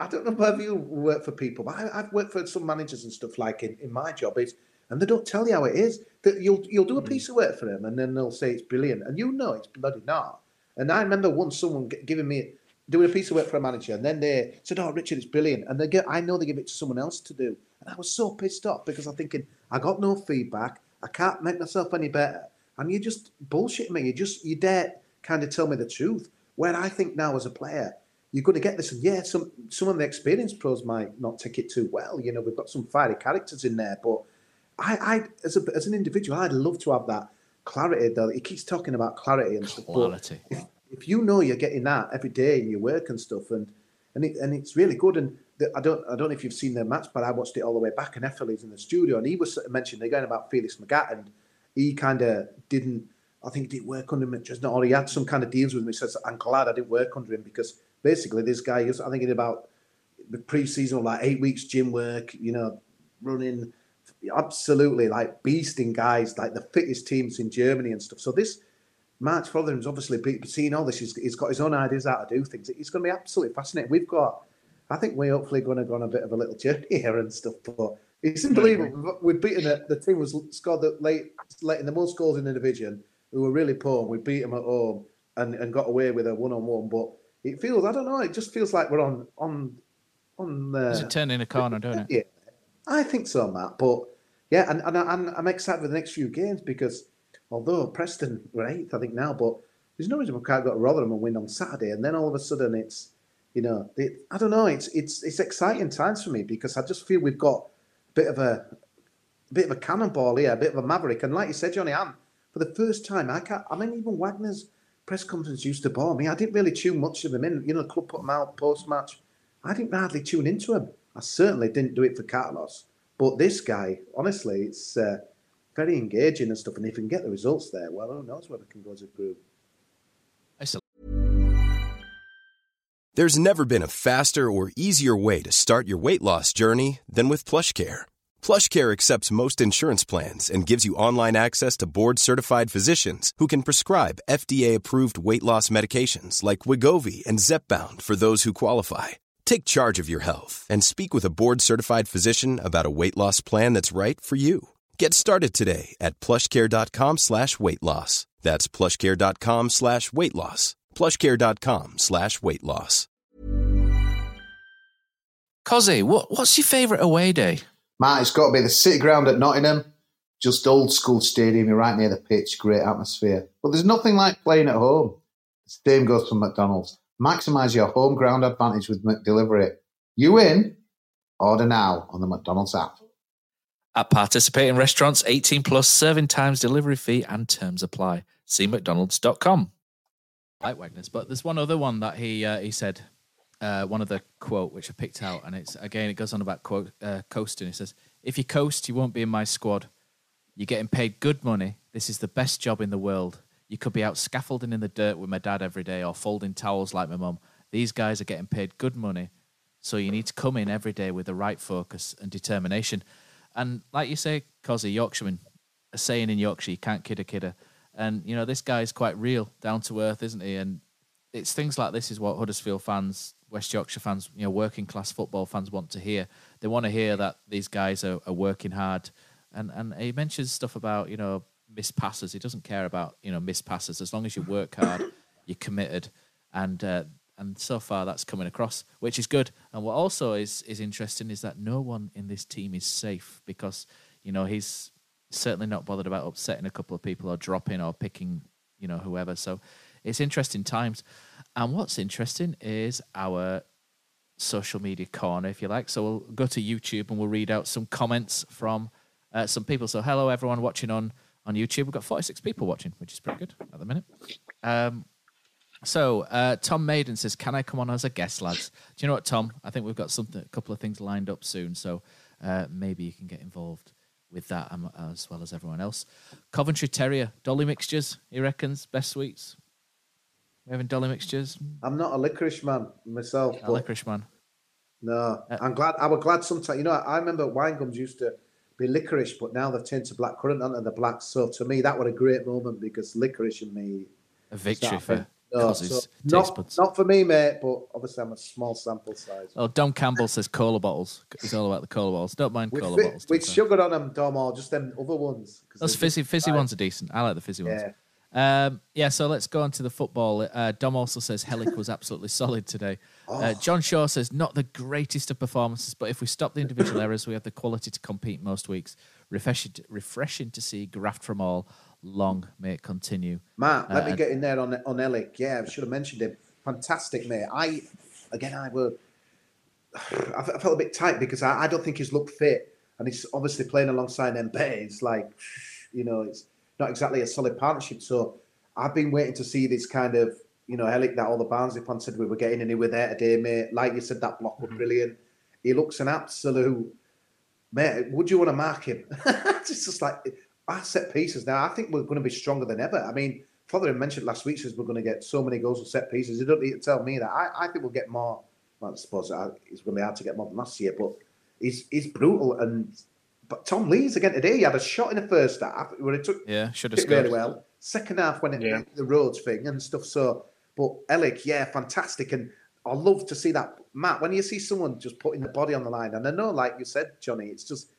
I don't know whether you work for people, but I, have worked for some managers and stuff like in, in my job. Is and they don't tell you how it is. That you'll you'll do a hmm. piece of work for them, and then they'll say it's brilliant, and you know it's bloody not. And I remember once someone giving me doing a piece of work for a manager, and then they said, "Oh, Richard, it's brilliant," and they get, I know they give it to someone else to do, and I was so pissed off because I'm thinking I got no feedback, I can't make myself any better, and you just bullshit me. You just you dare kind of tell me the truth. Where I think now as a player, you're going to get this. And yeah, some some of the experienced pros might not take it too well. You know, we've got some fiery characters in there, but I, I as a, as an individual, I'd love to have that clarity. Though he keeps talking about clarity and stuff. Quality. if, if you know you're getting that every day in your work and stuff, and and it, and it's really good. And the, I don't I don't know if you've seen the match, but I watched it all the way back. And Effel's in the studio, and he was mentioning again about Felix Magath, and he kind of didn't. I think he didn't work under him, just not, or he had some kind of deals with him. He says, "I'm glad I didn't work under him because basically this guy is. I think he did about the pre-season or like eight weeks gym work, you know, running absolutely like beasting guys, like the fittest teams in Germany and stuff. So this Mark Fotheringham's obviously seeing all this. He's, he's got his own ideas how to do things. It's going to be absolutely fascinating. We've got, I think we're hopefully going to go on a bit of a little journey here and stuff. But it's mm-hmm. unbelievable. We've beaten it. The team was scored the late, late in the most goals in the division. We were really poor. We beat them at home and, and got away with a one on one. But it feels, I don't know, it just feels like we're on on on uh, the. It's a turning a corner, don't it? Yeah, I think so, Matt. But yeah, and, and, I- and I'm excited for the next few games because although Preston were eighth, I think now, but there's no reason we can't go to Rotherham and win on Saturday, and then all of a sudden it's, you know, it, I don't know, it's it's it's exciting times for me because I just feel we've got a bit of a, a bit of a cannonball here, a bit of a maverick, and like you said, Johnny, I'm for the first time, I can't. I mean, even Wagner's press conference used to bore me. I didn't really tune much of him in. You know, the club put him out post match. I didn't hardly tune into him. I certainly didn't do it for Carlos. But this guy, honestly, it's uh, very engaging and stuff. And if we can get the results there, well, who knows where we can go as a group. There's never been a faster or easier way to start your weight loss journey than with PlushCare. PlushCare accepts most insurance plans and gives you online access to board-certified physicians who can prescribe FDA-approved weight loss medications like Wegovy and Zepbound for those who qualify. Take charge of your health and speak with a board-certified physician about a weight loss plan that's right for you. Get started today at plushcare.com slash weight loss. That's plushcare.com slash weight loss. plushcare.com slash weight loss. Cozzy, what, what's your favourite away day? Matt, it's got to be the City Ground at Nottingham. Just old school stadium, you're right near the pitch, great atmosphere. But there's nothing like playing at home. The same goes for McDonald's. Maximise your home ground advantage with McDelivery. You in? Order now on the McDonald's app. At participating restaurants, 18 plus serving times, delivery fee, and terms apply. See McDonald's.com. Like Wagner's, but there's one other one that he uh, he said, uh, one of the quote which I picked out, and it's again it goes on about quote uh, coasting. He says, "If you coast, you won't be in my squad. You're getting paid good money. This is the best job in the world. You could be out scaffolding in the dirt with my dad every day, or folding towels like my mum. These guys are getting paid good money, so you need to come in every day with the right focus and determination. And like you say, Cozzy, Yorkshireman, a saying in Yorkshire, you can't kid a kidder. And, you know, this guy's quite real, down to earth, isn't he? And it's things like this is what Huddersfield fans, West Yorkshire fans, you know, working class football fans want to hear. They want to hear that these guys are, are working hard. And and he mentions stuff about, you know, missed passes. He doesn't care about, you know, missed passes. As long as you work hard, you're committed. And uh, and so far that's coming across, which is good. And what also is is interesting is that no one in this team is safe because, you know, he's certainly not bothered about upsetting a couple of people or dropping or picking, you know, whoever. So it's interesting times. And what's interesting is our social media corner, if you like. So we'll go to YouTube and we'll read out some comments from uh, some people. So hello everyone watching on on YouTube. We've got 46 people watching, which is pretty good at the minute. Um, so uh, Tom Maiden says, "Can I come on as a guest, lads?" Do you know what, Tom? I think we've got something, a couple of things lined up soon. So uh, maybe you can get involved with that um, as well as everyone else. Coventry Terrier, Dolly mixtures, he reckons, best sweets. We having Dolly mixtures? I'm not a licorice man myself. A but licorice man. No, I'm glad. I was glad sometimes. You know, I remember wine gums used to be licorice, but now they've turned to black currant under the black. So to me, that was a great moment because licorice and me. A victory for No, so not, buds. not for me, mate. But obviously, I'm a small sample size. Oh, Dom Campbell says cola bottles. He's all about the cola bottles. Don't mind with cola fi- bottles. with sugar on them, Dom, or just them other ones. Those fizzy, fizzy ones are decent. I like the fizzy ones. Yeah. Um, yeah, so let's go on to the football. Uh, Dom also says Helik was absolutely solid today. Uh, John Shaw says not the greatest of performances, but if we stop the individual errors, we have the quality to compete most weeks. Refreshing, refreshing to see graft from all. Long may it continue. Matt, let Uh, me get in there on on Helik. Yeah, I should have mentioned him. Fantastic, mate. I again, I were. I felt a bit tight because I, I don't think he's looked fit, and he's obviously playing alongside Mbe. It's like, you know, it's not exactly a solid partnership. So I've been waiting to see this kind of, you know, Helik that all the Barnsley fans said we were getting, and he were there today, mate. Like you said, that block was brilliant. He looks an absolute mate. Would you want to mark him? it's just like our set pieces now. I think we're going to be stronger than ever. I mean, Fotheringham mentioned last week says we're going to get so many goals with set pieces. You don't need to tell me that. I, I think we'll get more. Well, I suppose uh, it's going to be hard to get more than last year, but he's he's brutal. And but Tom Lees again today, he had a shot in the first half where it took Yeah, should have it really scored. well. Second half when it Yeah. the roads thing and stuff. So, but Helik, yeah, fantastic, and I love to see that. Matt, when you see someone just putting the body on the line, and I know, like you said, Johnny, it's just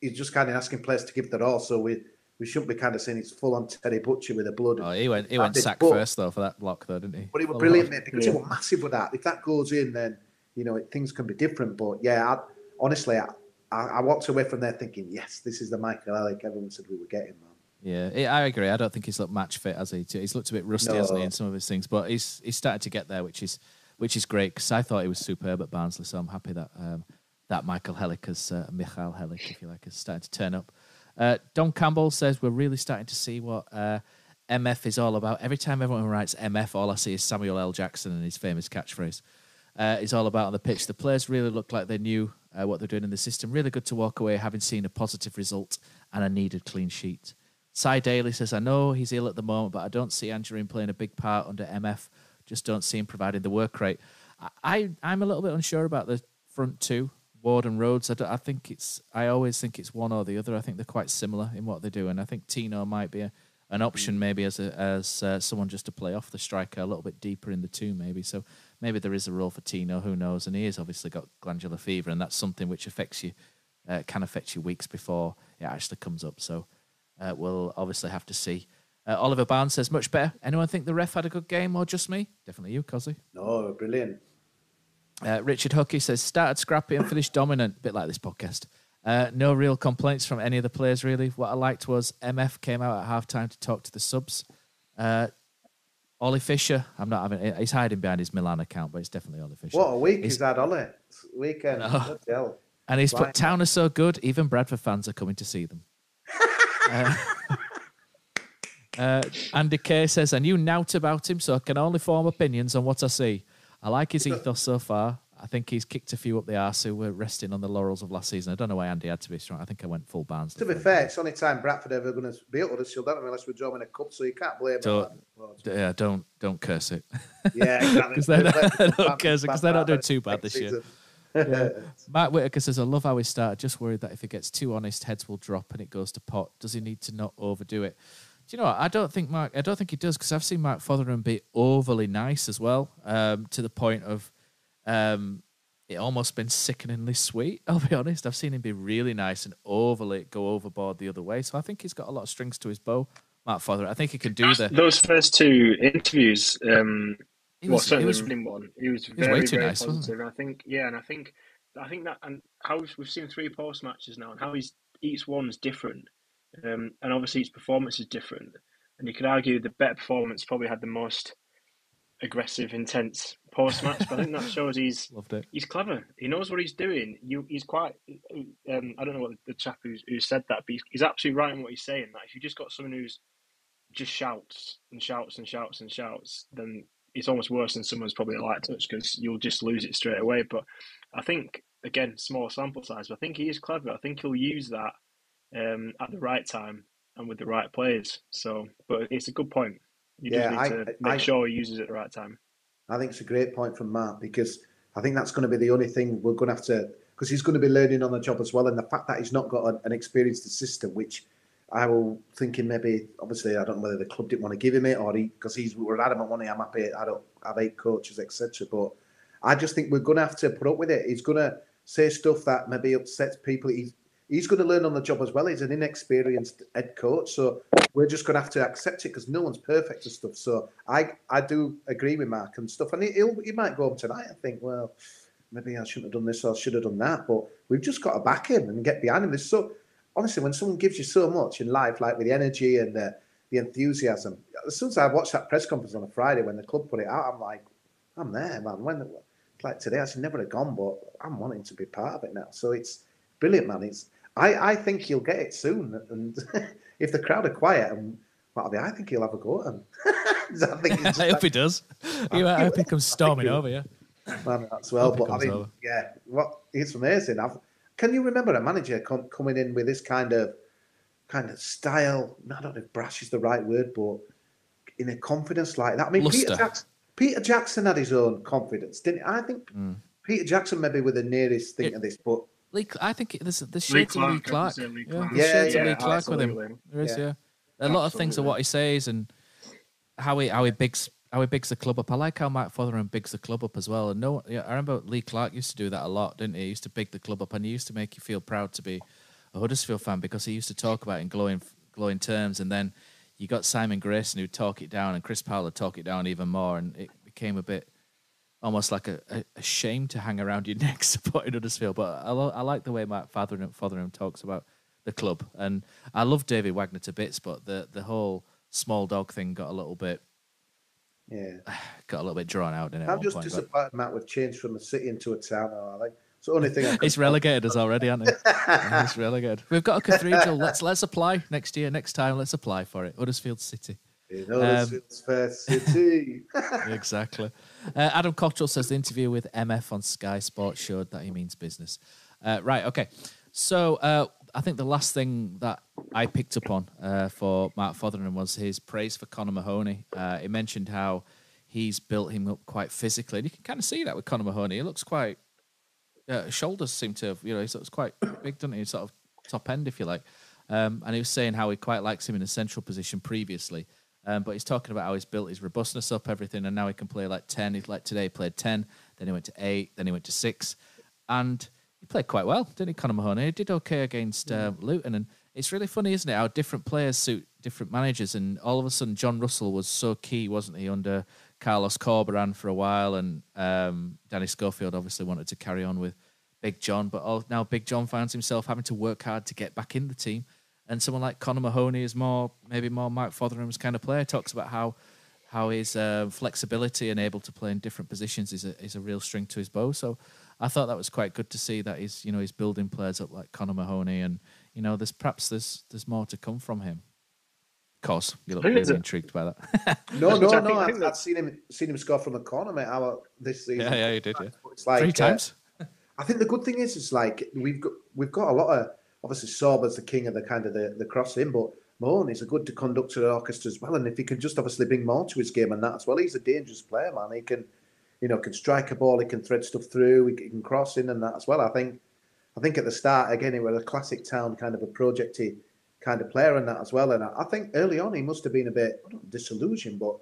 he's just kind of asking players to give their all. So we we shouldn't be kind of saying it's full on Terry Butcher with a blood. Oh, he went he went Bandit, sack but- first though for that block though, didn't he? But it was lot. brilliant, mate, because Yeah. it was massive with that. If that goes in, then you know it, things can be different. But yeah, I, honestly, I, I, I walked away from there thinking, yes, this is the Michael Helik everyone said we were getting, man. Yeah, I- agree. I don't think he's looked match fit, has he? He's looked a bit rusty, hasn't he, in some of his things? But he's he's started to get there, which is which is great because I thought he was superb at Barnsley. So I'm happy that um, that Michael Helik has uh, Michael Helik, if you like, has started to turn up. Uh, Dom Campbell says we're really starting to see what uh, MF is all about. Every time everyone writes MF, all I see is Samuel L. Jackson and his famous catchphrase. Uh, it's all about on the pitch. The players really looked like they knew uh, what they're doing in the system. Really good to walk away having seen a positive result and a needed clean sheet. Cy Daly says, I know he's ill at the moment, but I don't see Anjorin playing a big part under MF. Just don't see him providing the work rate. I, I, I'm a little bit unsure about the front two, Ward and Rhodes. I, I think it's, I always think it's one or the other. I think they're quite similar in what they do. And I think Tino might be a, an option maybe as a, as uh, someone just to play off the striker a little bit deeper in the two, maybe. So maybe there is a role for Tino. Who knows? And he has obviously got glandular fever, and that's something which affects you, uh, can affect you weeks before it actually comes up. So uh, we'll obviously have to see. Uh, Oliver Barnes says much better. Anyone think the ref had a good game or just me? Definitely you, Cosy. No, brilliant. Uh, Richard Huckey says started scrappy and finished dominant, bit like this podcast. Uh, no real complaints from any of the players really. What I liked was MF came out at half time to talk to the subs. Ollie Fisher, I'm not having. He's hiding behind his Milan account, but it's definitely Ollie Fisher. What a week He's- he's had, Ollie. Weekend. Hell. And he's put Town are so good, even Bradford fans are coming to see them. uh, uh, Andy Kay says, I knew nought about him, so I can only form opinions on what I see. I like his ethos so far. I think he's kicked a few up the arse who were resting on the laurels of last season. I don't know why Andy had to be strong. I think I went full Barnes. To be fair, it's the only time Bradford ever going to beat Huddersfield, don't they, unless we're drawing a cup, so you can't blame Don't, them. yeah, don't don't curse it. Yeah, exactly. Because they're, not- Bad- don't curse it because they're not doing too bad this year. Yeah. Matt Whitaker says, I love how he started. Just worried that if he gets too honest, heads will drop and it goes to pot. Does he need to not overdo it? Do you know what? I don't think Mark. I don't think he does because I've seen Mark Fotheringham be overly nice as well, um, to the point of um, it almost been sickeningly sweet. I'll be honest. I've seen him be really nice and overly go overboard the other way. So I think he's got a lot of strings to his bow. Mark Fotheringham. I think he can do the. Those first two interviews, um, He was- he certainly was- the running one, he was he very, way too very nice, wasn't positive. I think, yeah, and I think, I think that, and how we've we've seen three post matches now, and how he's each one's different, um, and obviously each performance is different. And you could argue the better performance probably had the most aggressive, intense post match. But I think that shows he's Loved it. he's clever. He knows what he's doing. You, he's quite. Um, I don't know what the chap who's, who said that, but he's, he's absolutely right in what he's saying. That if you just got someone who's just shouts and shouts and shouts and shouts, then it's almost worse than someone's probably a light touch because you'll just lose it straight away. But I think again, small sample size. But I think he is clever. I think he'll use that um, at the right time and with the right players. So, but it's a good point. You Yeah, just need I- to make I- sure he uses it at the right time. I think it's a great point from Matt because I think that's going to be the only thing we're going to have to because he's going to be learning on the job as well, and the fact that he's not got an, an experienced assistant, which I will thinking maybe obviously I don't know whether the club didn't want to give him it or he because he's we're adamant money. I'm happy. I don't have eight coaches etc. But I just think we're going to have to put up with it. He's going to say stuff that maybe upsets people. He's he's going to learn on the job as well. He's an inexperienced head coach, so we're just going to have to accept it because no one's perfect and stuff. So I I do agree with Mark and stuff, and he, he might go home tonight and think, well, maybe I shouldn't have done this or I should have done that. But we've just got to back him and get behind him. So honestly, when someone gives you so much in life, like with the energy and the, the enthusiasm, as soon as I watched that press conference on a Friday when the club put it out, I'm like, I'm there, man. When like today, I should never have gone, but I'm wanting to be part of it now. So it's brilliant, man. It's I, I think he'll get it soon, and if the crowd are quiet and what I think he'll have a go at him. I, think I hope like, he does. I, I hope he comes storming over, yeah. Man, that's well, but I mean, over. yeah, what it's amazing. I've, can you remember a manager com- coming in with this kind of kind of style? I don't know if brash is the right word, but in a confidence like that. I mean, Peter Jackson, Peter Jackson had his own confidence, didn't he? I think mm. Peter Jackson maybe with the nearest thing it, of this, but Lee, I think there's the shades Lee of Lee Clark. Lee Clark. Yeah, yeah, yeah, Lee Clark with him. There is, yeah. yeah. A lot of things are what he says and how he how he bigs how he bigs the club up. I like how Matt Fotheringham bigs the club up as well. And no, yeah, I remember Lee Clark used to do that a lot, didn't he? He used to big the club up, and he used to make you feel proud to be a Huddersfield fan because he used to talk about it in glowing glowing terms. And then you got Simon Grayson who'd talk it down, and Chris Powell would talk it down even more, and it became a bit almost like a, a, a shame to hang around your neck supporting Huddersfield. But I, lo- I like the way Matt Fotheringham, Fotheringham talks about the club, and I love David Wagner to bits, but the the whole small dog thing got a little bit. Yeah, got a little bit drawn out. in it. I'm just point, disappointed, but... Matt. We've changed from a city into a town. I think it's the only thing. I it's relegated us already, hasn't it? it's relegated. We've got a cathedral. let's let's apply next year. Next time, let's apply for it. Huddersfield City. In Huddersfield's um, first city. exactly. Uh, Adam Cottrell says the interview with MF on Sky Sports showed that he means business. Uh, right. Okay. So uh, I think the last thing that I picked up on uh, for Mark Fotheringham was his praise for Connor Mahoney. Uh, he mentioned how he's built him up quite physically, and you can kind of see that with Connor Mahoney. He looks quite. Uh, shoulders seem to have, you know, he looks quite big, doesn't he? Sort of top end, if you like. Um, and he was saying how he quite likes him in a central position previously. Um, but he's talking about how he's built his robustness up, everything, and now he can play like 10. He's like today, he played 10, then he went to 8, then he went to 6. And he played quite well, didn't he, Connor Mahoney? He did okay against uh, Luton. And it's really funny, isn't it, how different players suit different managers. And all of a sudden, John Russell was so key, wasn't he, under Carlos Corberán for a while. And um, Danny Schofield obviously wanted to carry on with Big John. But all, now Big John finds himself having to work hard to get back in the team and someone like Connor Mahoney is more maybe more Mike Fotheringham's kind of player. Talks about how how his uh, flexibility and able to play in different positions is a is a real string to his bow. So I thought that was quite good to see that he's you know he's building players up like Connor Mahoney, and you know there's perhaps there's there's more to come from him. Of course, you look really intrigued by that. no, no, no. I've, I've, seen him seen him score from a corner, mate. How this season? Yeah, yeah, you did. Yeah, it's like three uh, times. Uh, I think the good thing is, it's like we've got we've got a lot of obviously Sorba's the king of the kind of the, the crossing, but Mahoney's a good conductor of orchestra as well. And if he can just obviously bring more to his game and that as well, he's a dangerous player, man. He can, you know, can strike a ball, he can thread stuff through, he can cross in and that as well. I think, I think at the start again he was a classic town kind of a projecty kind of player and that as well. And I, think early on he must have been a bit disillusioned, but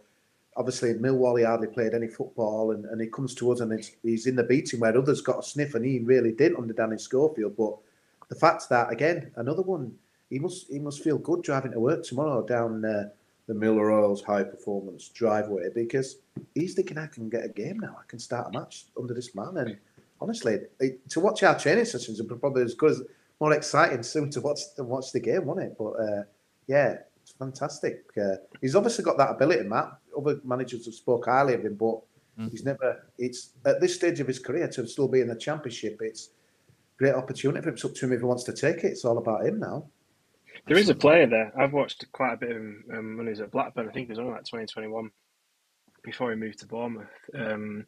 obviously in Millwall he hardly played any football, and, and he comes to us and he's in the beating where others got a sniff, and he really did under Danny Schofield, but the fact that again, another one, he must he must feel good driving to work tomorrow down uh, the Miller Oils High Performance driveway because he's thinking I can get a game now. I can start a match under this man. And honestly, it, to watch our training sessions would probably as good as more exciting soon to watch than watch the game, won't it? But uh, yeah, it's fantastic. Uh, he's obviously got that ability, Matt. Other managers have spoke highly of him, but mm. he's never. It's at this stage of his career to still be in the championship. It's great opportunity for him. It's up to him if he wants to take it. It's all about him now. There is a player there. I've watched quite a bit of him um, when he was at Blackburn. I think he was only like 2021 before he moved to Bournemouth. Um,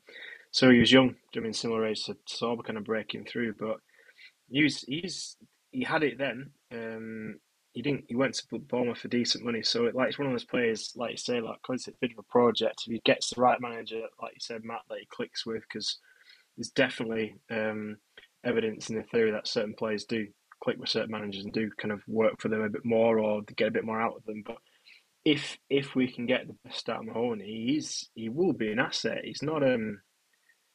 so he was young, I mean, similar age to Sorba, kind of breaking through. But he was, he's he had it then. Um, he didn't. He went to Bournemouth for decent money. So it, like it's one of those players, like you say, like because it's a bit of a project. If he gets the right manager, like you said, Matt, that he clicks with, because he's definitely um, evidence in the theory that certain players do click with certain managers and do kind of work for them a bit more or get a bit more out of them. But if if we can get the best out of Mahoney, he's he will be an asset. He's not um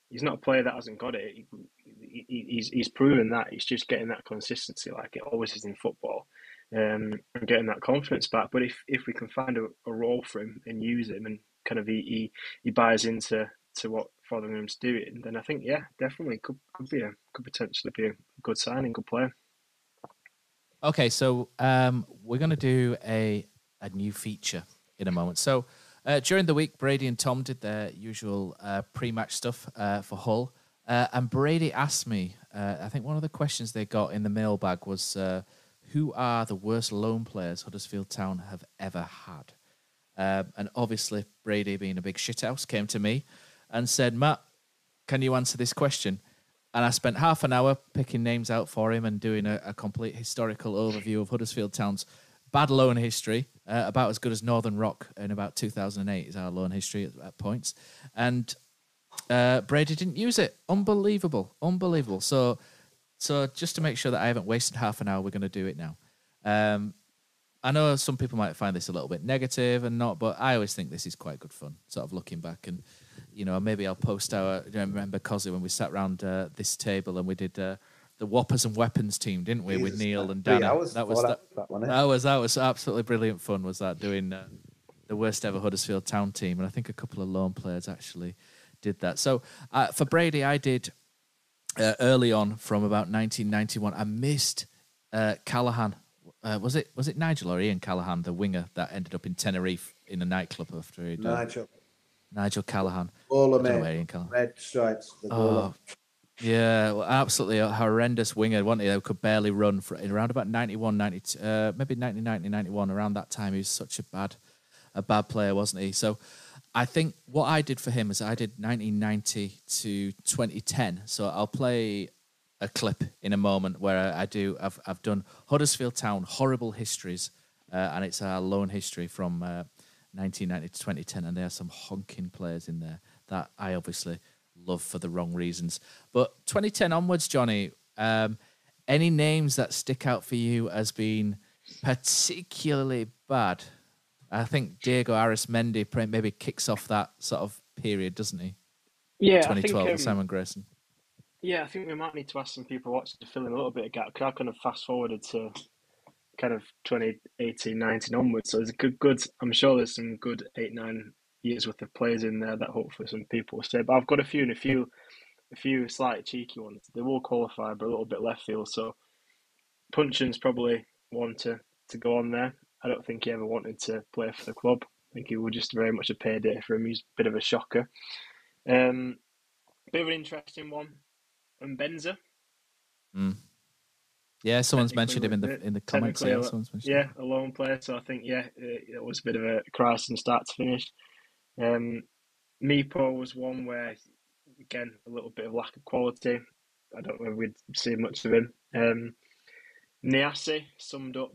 he's not a player that hasn't got it. He, he, he's he's proven that. He's just getting that consistency, like it always is in football, um, and getting that confidence back. But if if we can find a, a role for him and use him, and kind of he he, he buys into to what Fotheringham's doing, then I think yeah, definitely could could be a could potentially be a good signing, good player. Okay, so um, we're going to do a a new feature in a moment. So uh, during the week, Brady and Tom did their usual uh, pre-match stuff uh, for Hull, uh, and Brady asked me. Uh, I think one of the questions they got in the mailbag was, uh, "Who are the worst loan players Huddersfield Town have ever had?" Um, and obviously, Brady, being a big shithouse, came to me and said, "Matt, can you answer this question?" And I spent half an hour picking names out for him and doing a, a complete historical overview of Huddersfield Town's bad loan history, uh, about as good as Northern Rock in about 2008 is our loan history at, at points. And uh, Brady didn't use it. Unbelievable, unbelievable. So, so just to make sure that I haven't wasted half an hour, we're going to do it now. Um, I know some people might find this a little bit negative and not, but I always think this is quite good fun. Sort of looking back and you know, maybe I'll post our. I remember Cosy when we sat around uh, this table and we did uh, the Whoppers and Weapons team, didn't we, Jesus, with Neil and Dan? that was that, that- that one, that was that was absolutely brilliant fun. Was that doing uh, the worst ever Huddersfield Town team? And I think a couple of lone players actually did that. So uh, for Brady, I did uh, early on from about 1991. I missed uh, Callaghan. Uh, was it was it Nigel or Ian Callaghan, the winger that ended up in Tenerife in a nightclub after he'd uh, Nigel. Nigel Callaghan. Don't mate. Callaghan. Red stripes. The Oh, yeah, well, absolutely a horrendous winger, wasn't he? Who could barely run for in around about 91, 92, uh, maybe 1990, 91. Around that time, he was such a bad, a bad player, wasn't he? So, I think what I did for him is I did 1990 to 2010. So I'll play a clip in a moment where I, I do. I've I've done Huddersfield Town horrible histories, uh, and it's our loan history from uh, 1990 to 2010, and there are some honking players in there that I obviously love for the wrong reasons. But 2010 onwards, Johnny, um, any names that stick out for you as being particularly bad? I think Diego Arismendi maybe kicks off that sort of period, doesn't he? Yeah, I think, 2012 um, Simon Grayson. Yeah, I think we might need to ask some people watching to fill in a little bit of gap. Because I kind of fast forwarded to kind of 2018, 19 onwards. So there's a good, good. I'm sure there's some good eight, nine years worth of players in there that hopefully some people will say. But I've got a few and a few, a few slightly cheeky ones. They will qualify, but a little bit left field. So Puncheon's probably one to to go on there. I don't think he ever wanted to play for the club. I think he was just very much a payday for him. He's a bit of a shocker. Um, bit of an interesting one. And Mbenza. Mm. Yeah, someone's mentioned him in the in the comments. Yeah, a- someone's mentioned yeah, a lone player. So I think yeah, it, it was a bit of a crisis from start to finish. Um, Mipo was one where again a little bit of lack of quality. I don't know if we'd see much of him. Um, Niasse summed up.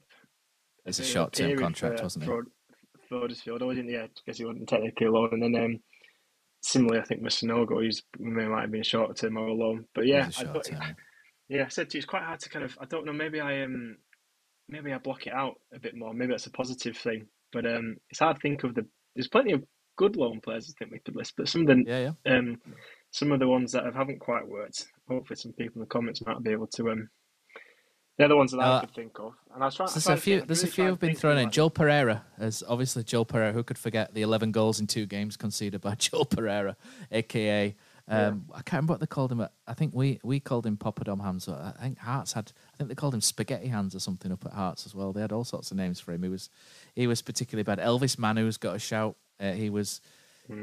It's a short-term contract, for- wasn't it? For, for Huddersfield, oh, didn't yeah, because he wasn't technically a loan. And then um, similarly, I think Sanogo, he's may might have been short term or a loan. But yeah, He's a I short term. Yeah, I said to you, it's quite hard to kind of. I don't know. Maybe I um, maybe I block it out a bit more. Maybe that's a positive thing. But um, it's hard to think of the. There's plenty of good loan players I think we could list, but some of the Yeah, yeah. um, some of the ones that have, haven't quite worked. Hopefully, some people in the comments might be able to um. They're the ones that Uh, I could think of, and I was trying. I There's a few. There's a few have been thrown in. like- Joel Pereira, as obviously Joel Pereira, who could forget the 11 goals in two games conceded by Joel Pereira, aka um, I can't remember what they called him. At, I think we we called him Poppadom Hands. I think Hearts had. I think they called him Spaghetti Hands or something up at Hearts as well. They had all sorts of names for him. He was he was particularly bad. Elvis Manu's got a shout. Uh, he was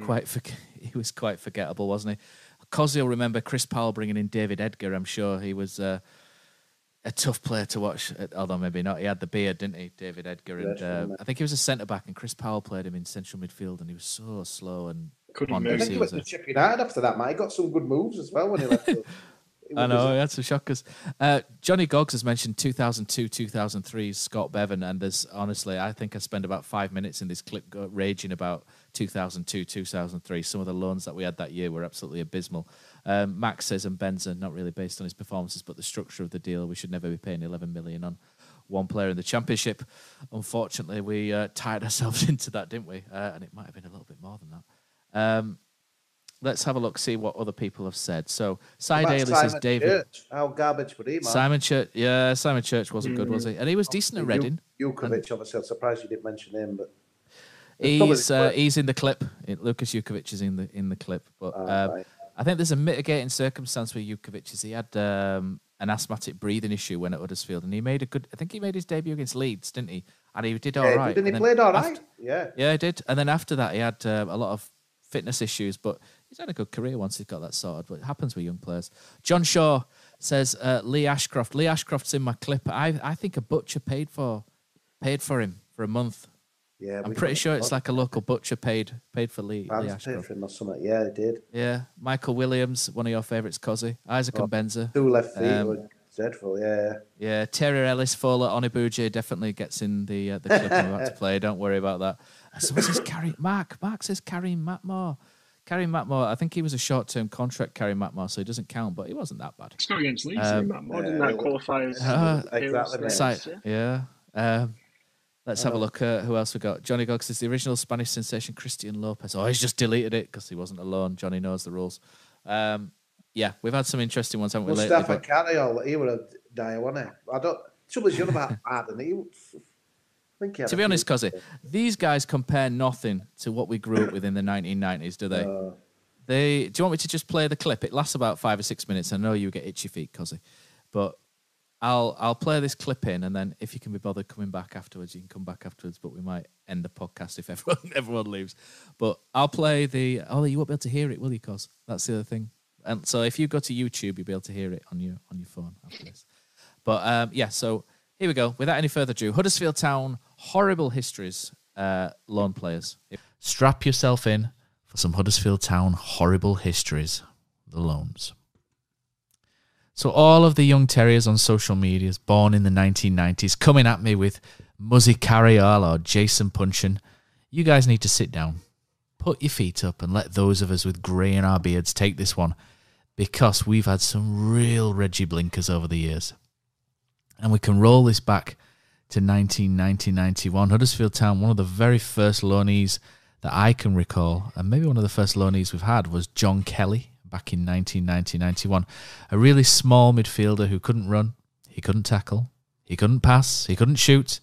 quite forg he was quite forgettable, wasn't he? Cosy will remember Chris Powell bringing in David Edgar. I'm sure he was. Uh, a tough player to watch, although maybe not. He had the beard, didn't he, David Edgar? And Yeah, uh, I think he was a centre back, and Chris Powell played him in central midfield, and he was so slow and Couldn't ponderous. I think He he was went a- to Chip United after that, mate. He got some good moves as well when he left. us. It I know, he had some shockers. Uh, Johnny Goggs has mentioned 2002, 2003 Scott Bevan, and there's honestly, I think I spent about five minutes in this clip raging about 2002, 2003. Some of the loans that we had that year were absolutely abysmal. Um, Max says, and Mbenza, not really based on his performances, but the structure of the deal, we should never be paying 11 million on one player in the championship. Unfortunately, we uh, tied ourselves into that, didn't we? Uh, and it might have been a little bit more than that. Um, let's have a look, see what other people have said. So, Cy What about Daly says Simon David. Church? How garbage for him, man. Simon Church, yeah, Simon Church wasn't good, was he? And he was decent at Reading. Jutkiewicz, obviously, I'm surprised you didn't mention him, but He's uh, he's in the clip. It, Lukas Jutkiewicz is in the in the clip, but um, right. I think there's a mitigating circumstance with Jutkiewicz. Is he had um, an asthmatic breathing issue when at Huddersfield, and he made a good. I think he made his debut against Leeds, didn't he? And he did all yeah, right. didn't he played all after- Yeah. Yeah, he did. And then after that, he had uh, a lot of fitness issues, but he's had a good career once he's got that sorted. But it happens with young players. John Shaw says uh, Lee Ashcroft. Lee Ashcroft's in my clip. I I think a butcher paid for paid for him for a month. Yeah, I'm pretty sure it's like a local butcher paid paid for Lee, Lee paid Ashcroft. for him or something. Yeah, they did. Yeah, Michael Williams, one of your favourites, Cozzy. Isaac Oh, and Mbenza. Two left feet Um, were dreadful. Yeah. Yeah, Terry Ellis, Fowler, Onibuje definitely gets in the uh, the clip I'm about to play. Don't worry about that. So Carrie Mark? Mark says Karim Matmour. Karim Matmour, I think he was a short term contract, Karim Matmour, so he doesn't count, but he wasn't that bad. Scored against Leeds, Um, didn't Matt Moore? Didn't that qualify as Uh, Exactly, mate. Si- yeah. Um, let's have a Uh, look at who else we got. Johnny Gogg says the original Spanish sensation Christian Lopez. Oh, he's just deleted it because he wasn't alone. Johnny knows the rules. Um, yeah, we've had some interesting ones, haven't we, lately? Mustafa but- Carayol, he was a dire, wasn't he? I don't. Trouble is, you're about Arden. He, I think he had to be honest, Cozzy, these guys compare nothing to what we grew up with in the 1990s, do they? Uh, They do you want me to just play the clip? It lasts about five or six minutes. I know you get itchy feet, Cozzy, but I'll I'll play this clip in, and then if you can be bothered coming back afterwards, you can come back afterwards. But we might end the podcast if everyone everyone leaves. But I'll play the. Oh, you won't be able to hear it, will you? Cos that's the other thing. And so if you go to YouTube, you'll be able to hear it on your on your phone after this. But um, yeah, so here we go. Without any further ado, Huddersfield Town horrible histories. Uh, loan players, strap yourself in for some Huddersfield Town horrible histories. The loans. So all of the young terriers on social medias born in the 1990s coming at me with Muzzy Carayol or Jason Puncheon, you guys need to sit down, put your feet up, and let those of us with grey in our beards take this one because we've had some real Reggie blinkers over the years. And we can roll this back to 1990-91. Huddersfield Town, one of the very first loanees that I can recall, and maybe one of the first loanees we've had was John Kelly back in 1990-91. A really small midfielder who couldn't run, he couldn't tackle, he couldn't pass, he couldn't shoot.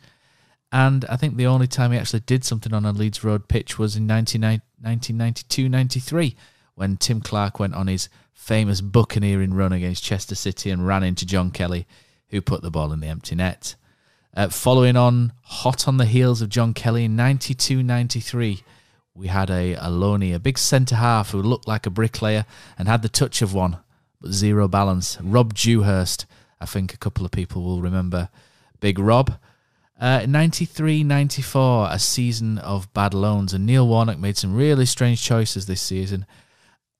And I think the only time he actually did something on a Leeds Road pitch was in 1992-93 when Tim Clark went on his famous buccaneering run against Chester City and ran into John Kelly, who put the ball in the empty net. Uh, following on, hot on the heels of John Kelly in 92-93, we had a, a loanee, a big centre half who looked like a bricklayer and had the touch of one, but zero balance. Rob Dewhurst, I think a couple of people will remember Big Rob. Uh, 93 94, a season of bad loans, and Neil Warnock made some really strange choices this season.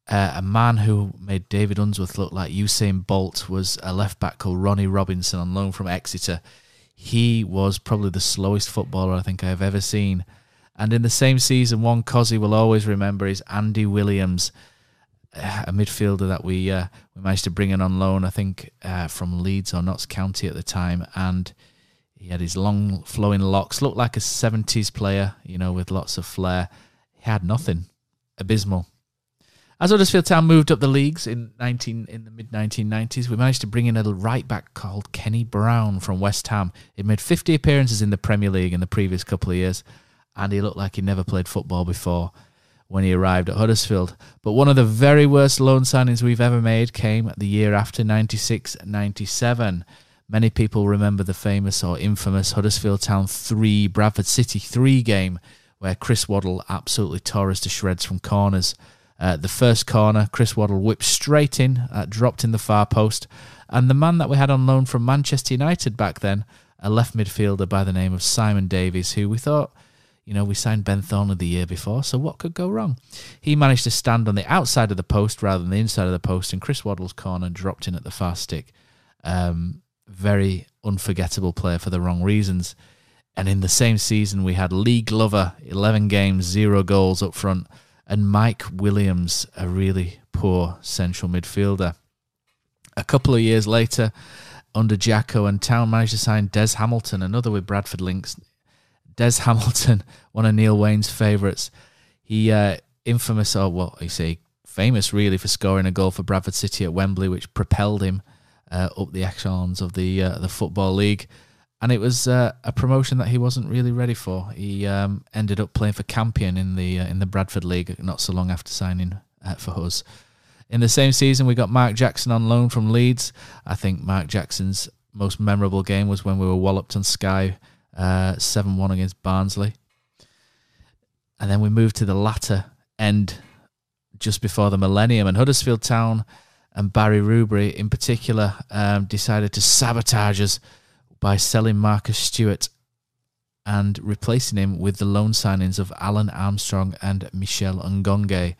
Uh, a man who made David Unsworth look like Usain Bolt was a left back called Ronnie Robinson on loan from Exeter. He was probably the slowest footballer I think I have ever seen. And in the same season, one Cozzy will always remember is Andy Williams, a midfielder that we uh, we managed to bring in on loan, I think, uh, from Leeds or Notts County at the time. And he had his long flowing locks, looked like a 70s player, you know, with lots of flair. He had nothing. Abysmal. As Huddersfield Town moved up the leagues in 19 in the mid 1990s, we managed to bring in a right back called Kenny Brown from West Ham. He made 50 appearances in the Premier League in the previous couple of years, and he looked like he never played football before when he arrived at Huddersfield. But one of the very worst loan signings we've ever made came the year after 96 97. Many people remember the famous or infamous Huddersfield Town 3, Bradford City 3 game where Chris Waddle absolutely tore us to shreds from corners. Uh, the first corner, Chris Waddle whipped straight in, uh, dropped in the far post. And the man that we had on loan from Manchester United back then, a left midfielder by the name of Simon Davies, who we thought, you know, we signed Ben Thornley the year before, so what could go wrong? He managed to stand on the outside of the post rather than the inside of the post, and Chris Waddle's corner dropped in at the far stick. Um, very unforgettable player for the wrong reasons. And in the same season, we had Lee Glover, 11 games, zero goals up front, and Mike Williams, a really poor central midfielder. A couple of years later, under Jacko and Town managed to sign Des Hamilton, another with Bradford links. Des Hamilton, one of Neil Wayne's favourites. He uh, infamous, or what you say, famous really for scoring a goal for Bradford City at Wembley, which propelled him uh, up the echelons of the uh, the football league. And it was uh, a promotion that he wasn't really ready for. He um, ended up playing for Campion in the uh, in the Bradford League not so long after signing uh, for us. In the same season, we got Mark Jackson on loan from Leeds. I think Mark Jackson's most memorable game was when we were walloped on Sky uh, 7 1 against Barnsley. And then we moved to the latter end just before the millennium, and Huddersfield Town and Barry Rubery, in particular, um, decided to sabotage us by selling Marcus Stewart and replacing him with the loan signings of Alan Armstrong and Michel Ngonge.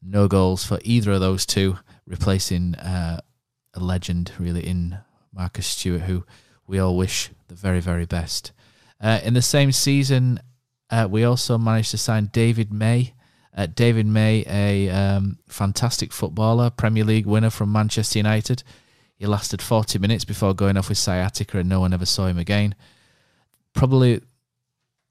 No goals for either of those two, replacing uh, a legend really in Marcus Stewart, who we all wish the very, very best. Uh, in the same season, uh, we also managed to sign David May. Uh, David May, a um, fantastic footballer, Premier League winner from Manchester United. He lasted 40 minutes before going off with sciatica, and no one ever saw him again. Probably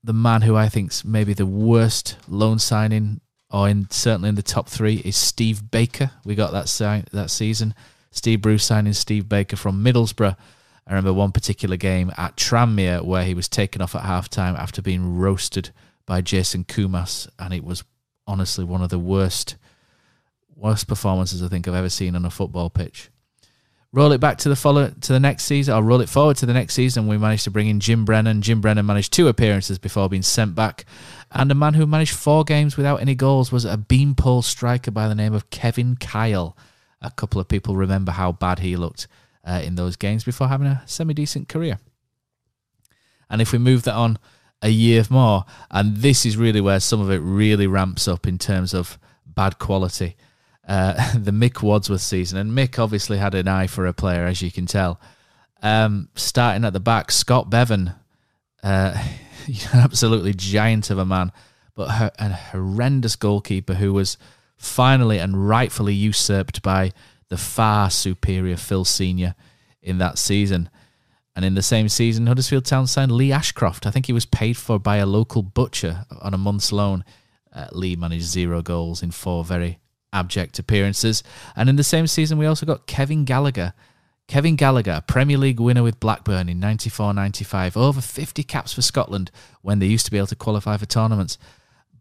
the man who I think's maybe the worst loan signing, or in certainly in the top three, is Steve Baker. We got that si- that season. Steve Bruce signing Steve Baker from Middlesbrough. I remember one particular game at Tranmere where he was taken off at halftime after being roasted by Jason Koumas and it was honestly one of the worst worst performances I think I've ever seen on a football pitch. Roll it back to the follow to the next season, or roll it forward to the next season. We managed to bring in Jim Brennan. Jim Brennan managed two appearances before being sent back, and a man who managed four games without any goals was a beanpole striker by the name of Kevin Kyle. A couple of people remember how bad he looked uh, in those games before having a semi decent career. And if we move that on a year more, and this is really where some of it really ramps up in terms of bad quality. Uh, the Mick Wadsworth season, and Mick obviously had an eye for a player, as you can tell. Um, starting at the back, Scott Bevan, uh, absolutely giant of a man, but a horrendous goalkeeper who was finally and rightfully usurped by the far superior Phil Senior in that season. And in the same season, Huddersfield Town signed Lee Ashcroft. I think he was paid for by a local butcher on a month's loan. Uh, Lee managed zero goals in four very abject appearances. And in the same season, we also got Kevin Gallagher. Kevin Gallagher, Premier League winner with Blackburn in 94 95, over 50 caps for Scotland when they used to be able to qualify for tournaments.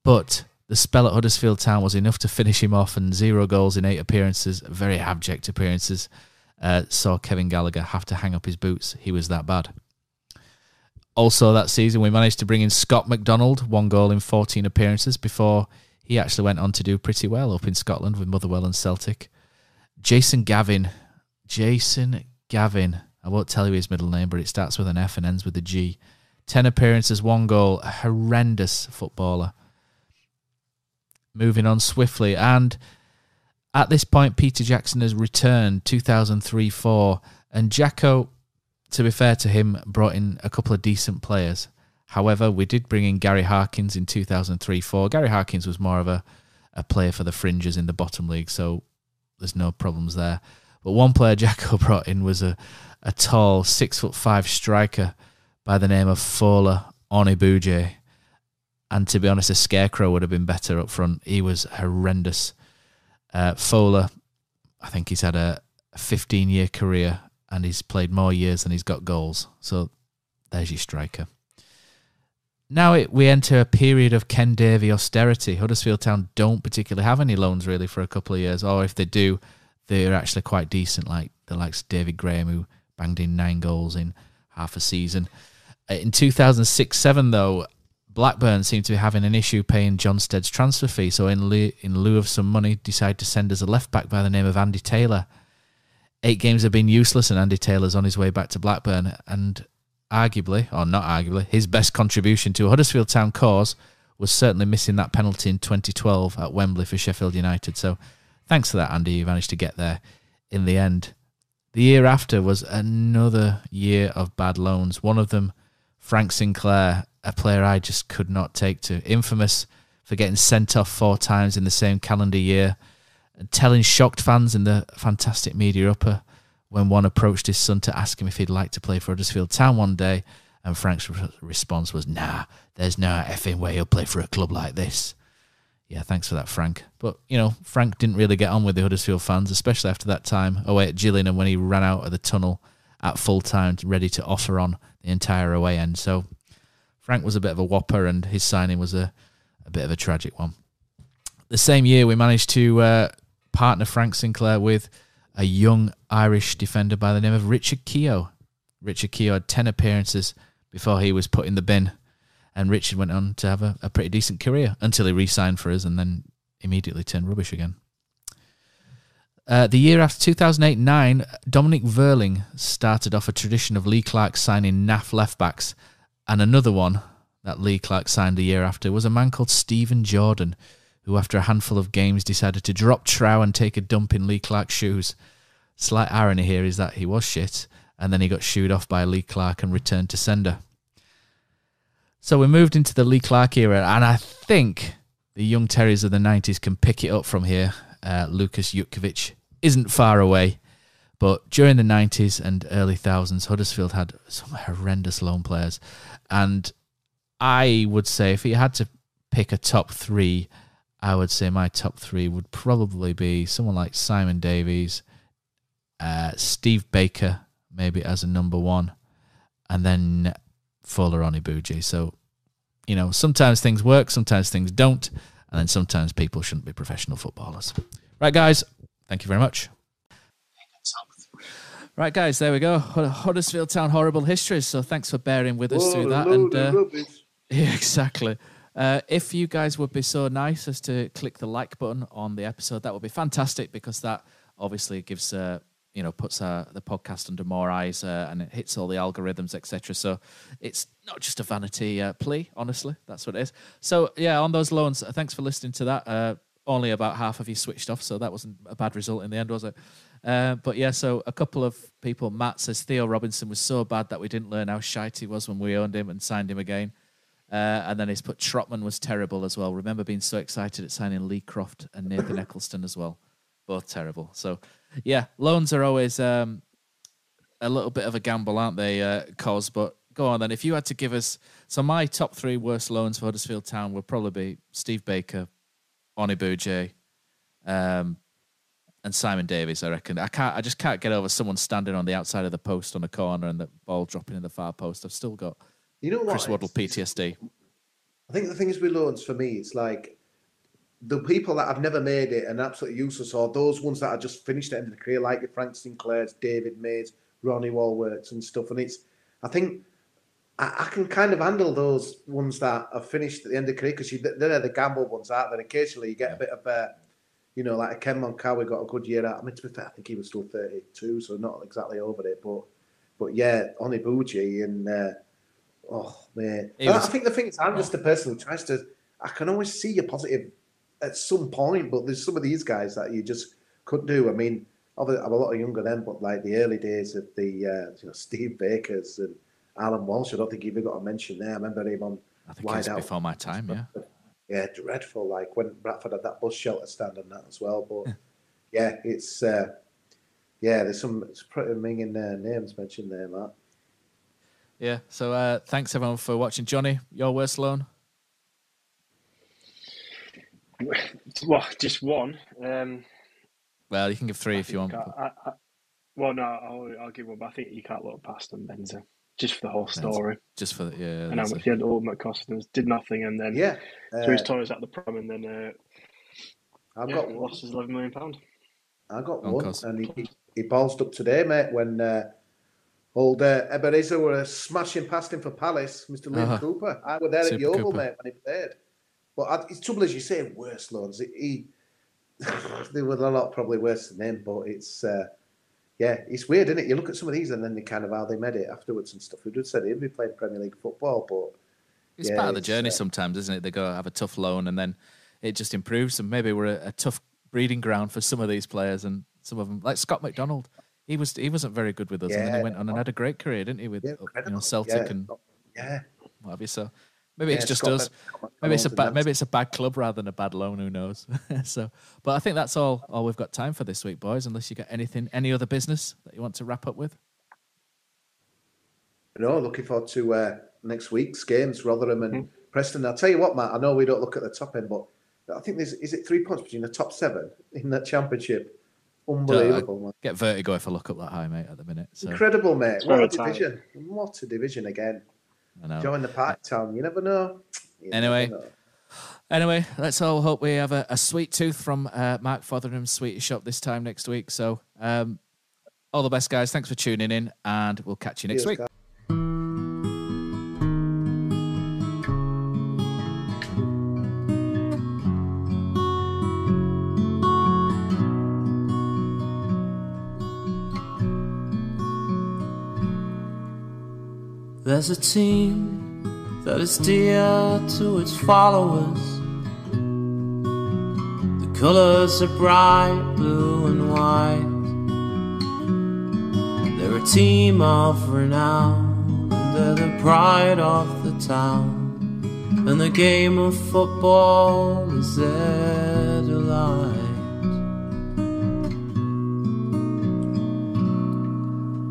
But the spell at Huddersfield Town was enough to finish him off, and zero goals in eight appearances, very abject appearances, uh, saw Kevin Gallagher have to hang up his boots. He was that bad. Also, that season, we managed to bring in Scott McDonald, one goal in 14 appearances, before he actually went on to do pretty well up in Scotland with Motherwell and Celtic. Jason Gavin. Jason Gavin. I won't tell you his middle name, but it starts with an F and ends with a G. 10 appearances, one goal. A horrendous footballer moving on swiftly. And at this point, Peter Jackson has returned 2003 4. And Jacko, to be fair to him, brought in a couple of decent players. However, we did bring in Gary Harkins in 2003 4. Gary Harkins was more of a, a player for the fringes in the bottom league, so there's no problems there. But one player Jacko brought in was a, a tall, six foot five striker by the name of Fola Onibuje. And to be honest, a scarecrow would have been better up front. He was horrendous. Uh, Fola, I think he's had a 15 year career and he's played more years than he's got goals. So there's your striker. Now it, we enter a period of Ken Davy austerity. Huddersfield Town don't particularly have any loans really for a couple of years, or if they do, they're actually quite decent, like the likes of David Graham, who banged in nine goals in half a season. Uh, in 2006 7, though, Blackburn seemed to be having an issue paying Jon Stead's transfer fee, so in lieu, in lieu of some money, decided to send us a left back by the name of Andy Taylor. Eight games have been useless, and Andy Taylor's on his way back to Blackburn. And arguably, or not arguably, his best contribution to a Huddersfield Town cause was certainly missing that penalty in 2012 at Wembley for Sheffield United. So thanks for that, Andy. You managed to get there in the end. The year after was another year of bad loans. One of them, Frank Sinclair, a player I just could not take to. Infamous for getting sent off four times in the same calendar year, and telling shocked fans in the fantastic media upper when one approached his son to ask him if he'd like to play for Huddersfield Town one day, and Frank's re- response was, "Nah, there's no effing way he'll play for a club like this." Yeah, thanks for that, Frank. But, you know, Frank didn't really get on with the Huddersfield fans, especially after that time away at Gillingham when he ran out of the tunnel at full time, ready to offer on the entire away end. So Frank was a bit of a whopper, and his signing was a, a bit of a tragic one. The same year, we managed to uh, partner Frank Sinclair with a young Irish defender by the name of Richard Keogh. Richard Keogh had 10 appearances before he was put in the bin and Richard went on to have a, a pretty decent career until he re signed for us and then immediately turned rubbish again. Uh, the year after 2008 9, Dominic Verling started off a tradition of Lee Clark signing NAF left backs, and another one that Lee Clark signed a year after was a man called Stephen Jordan, who, after a handful of games, decided to drop trow and take a dump in Lee Clark's shoes. Slight irony here is that he was shit, and then he got shooed off by Lee Clark and returned to sender. So we moved into the Lee Clark era, and I think the young Terriers of the 90s can pick it up from here. Uh, Lukas Jutkiewicz isn't far away, but during the 90s and early thousands, Huddersfield had some horrendous loan players. And I would say if he had to pick a top three, I would say my top three would probably be someone like Simon Davies, uh, Steve Baker, maybe as a number one, and then Fola Onibuje. So, you know, sometimes things work, sometimes things don't, and then sometimes people shouldn't be professional footballers. Right, guys, thank you very much. Right, guys, there we go. Huddersfield Town horrible histories. So thanks for bearing with us through that. And uh, yeah, exactly. Uh, if you guys would be so nice as to click the like button on the episode, that would be fantastic because that obviously gives uh, you know puts uh, the podcast under more eyes uh, and it hits all the algorithms etc so it's not just a vanity uh, plea honestly. That's what it is. So yeah on those loans uh, thanks for listening to that. Uh, only about half of you switched off so that wasn't a bad result in the end was it? But yeah so a couple of people matt says theo robinson was so bad that we didn't learn how shite he was when we owned him and signed him again and then he's put Trotman was terrible as well. Remember being so excited at signing Lee Croft and Nathan Eccleston as well. Both terrible. So yeah, loans are always um, a little bit of a gamble, aren't they, uh, Cos? But go on then. If you had to give us, so my top three worst loans for Huddersfield Town would probably be Steve Baker, Onibuje, um, and Simon Davies. I reckon. I can't. I just can't get over someone standing on the outside of the post on a corner and the ball dropping in the far post. I've still got you know what? Chris Waddle PTSD. I think the thing is with loans for me, it's like the people that have never made it and absolutely useless, or those ones that are just finished at the end of the career, like your Frank Sinclairs, David Mays, Ronnie Wallworks, and stuff. And it's, I think, I, I, can kind of handle those ones that have finished at the end of the career because they're the gamble ones, aren't they? Occasionally you get a bit of a, you know, like a Ken Monkou got a good year out. I mean, to be fair, I think he was still 32, so not exactly over it. But, but yeah, Onibuje and, uh, oh, man. Was, I think the thing is, I'm just a person who tries to, I can always see a positive at some point, but there's some of these guys that you just couldn't do. I mean, I'm a lot younger then, but like the early days of the uh, you know Steve Bakers and Alan Walsh, I don't think you even got a mention there. I remember him on I think Wide Out before my time, yeah. Yeah, dreadful. Like when Bradford had that bus shelter stand on that as well. But yeah, it's uh, yeah, there's some it's pretty minging uh, names mentioned there, Matt. Yeah. So uh, thanks everyone for watching. Johnny, your worst loan? Well, just one. Um, well, you can give three I if you want. I, I, well, no, I'll, I'll, give one, but I think you can't look past Mbenza, just for the whole story. Just for the, yeah. And how much he had ultimate cost and did nothing, and then yeah, uh, threw his toys out the prom, and then uh, I've yeah, got lost his eleven million pound. I got one, and he, he bounced up today, mate, when. Uh, Old uh, Ebenezer were smashing past him for Palace, Mr. Liam uh-huh. Cooper. I was there Super at Yeovil, Cooper. mate, when he played. But I, it's trouble as you say, worse loans. He, there were a lot probably worse than him, but it's uh, yeah, it's weird, isn't it? You look at some of these and then they kind of how they made it afterwards and stuff. Who would said he'd be playing Premier League football, but it's yeah, part of the journey uh, sometimes, isn't it? They go have a tough loan and then it just improves. And maybe we're a, a tough breeding ground for some of these players and some of them, like Scott McDonald. He was he wasn't very good with us, yeah. and then he went on and had a great career, didn't he? With yeah, you know Celtic and yeah, what have you? So Maybe yeah, it's just us. Maybe it's a bad. Maybe it's a bad club rather than a bad loan. Who knows? so, but I think that's all. All we've got time for this week, boys. Unless you got anything, any other business that you want to wrap up with. No, looking forward to uh, next week's games, Rotherham and mm-hmm. Preston. I'll tell you what, Matt. I know we don't look at the top end, but I think there's is it three points between the top seven in that championship. Unbelievable, man. Get vertigo if I look up that high, mate, at the minute. So Incredible, mate. It's What very a division. What a division again. I know. Join the pack, Tom. You never know. You Anyway. never know. Anyway, let's all hope we have a, a sweet tooth from uh, Mark Fotheringham's Sweetie Shop this time next week. So, um, all the best, guys. Thanks for tuning in, and we'll catch you next Cheers, week. guys. There's a team that is dear to its followers. The colors are bright blue and white. They're a team of renown, they're the pride of the town. And the game of football is their delight.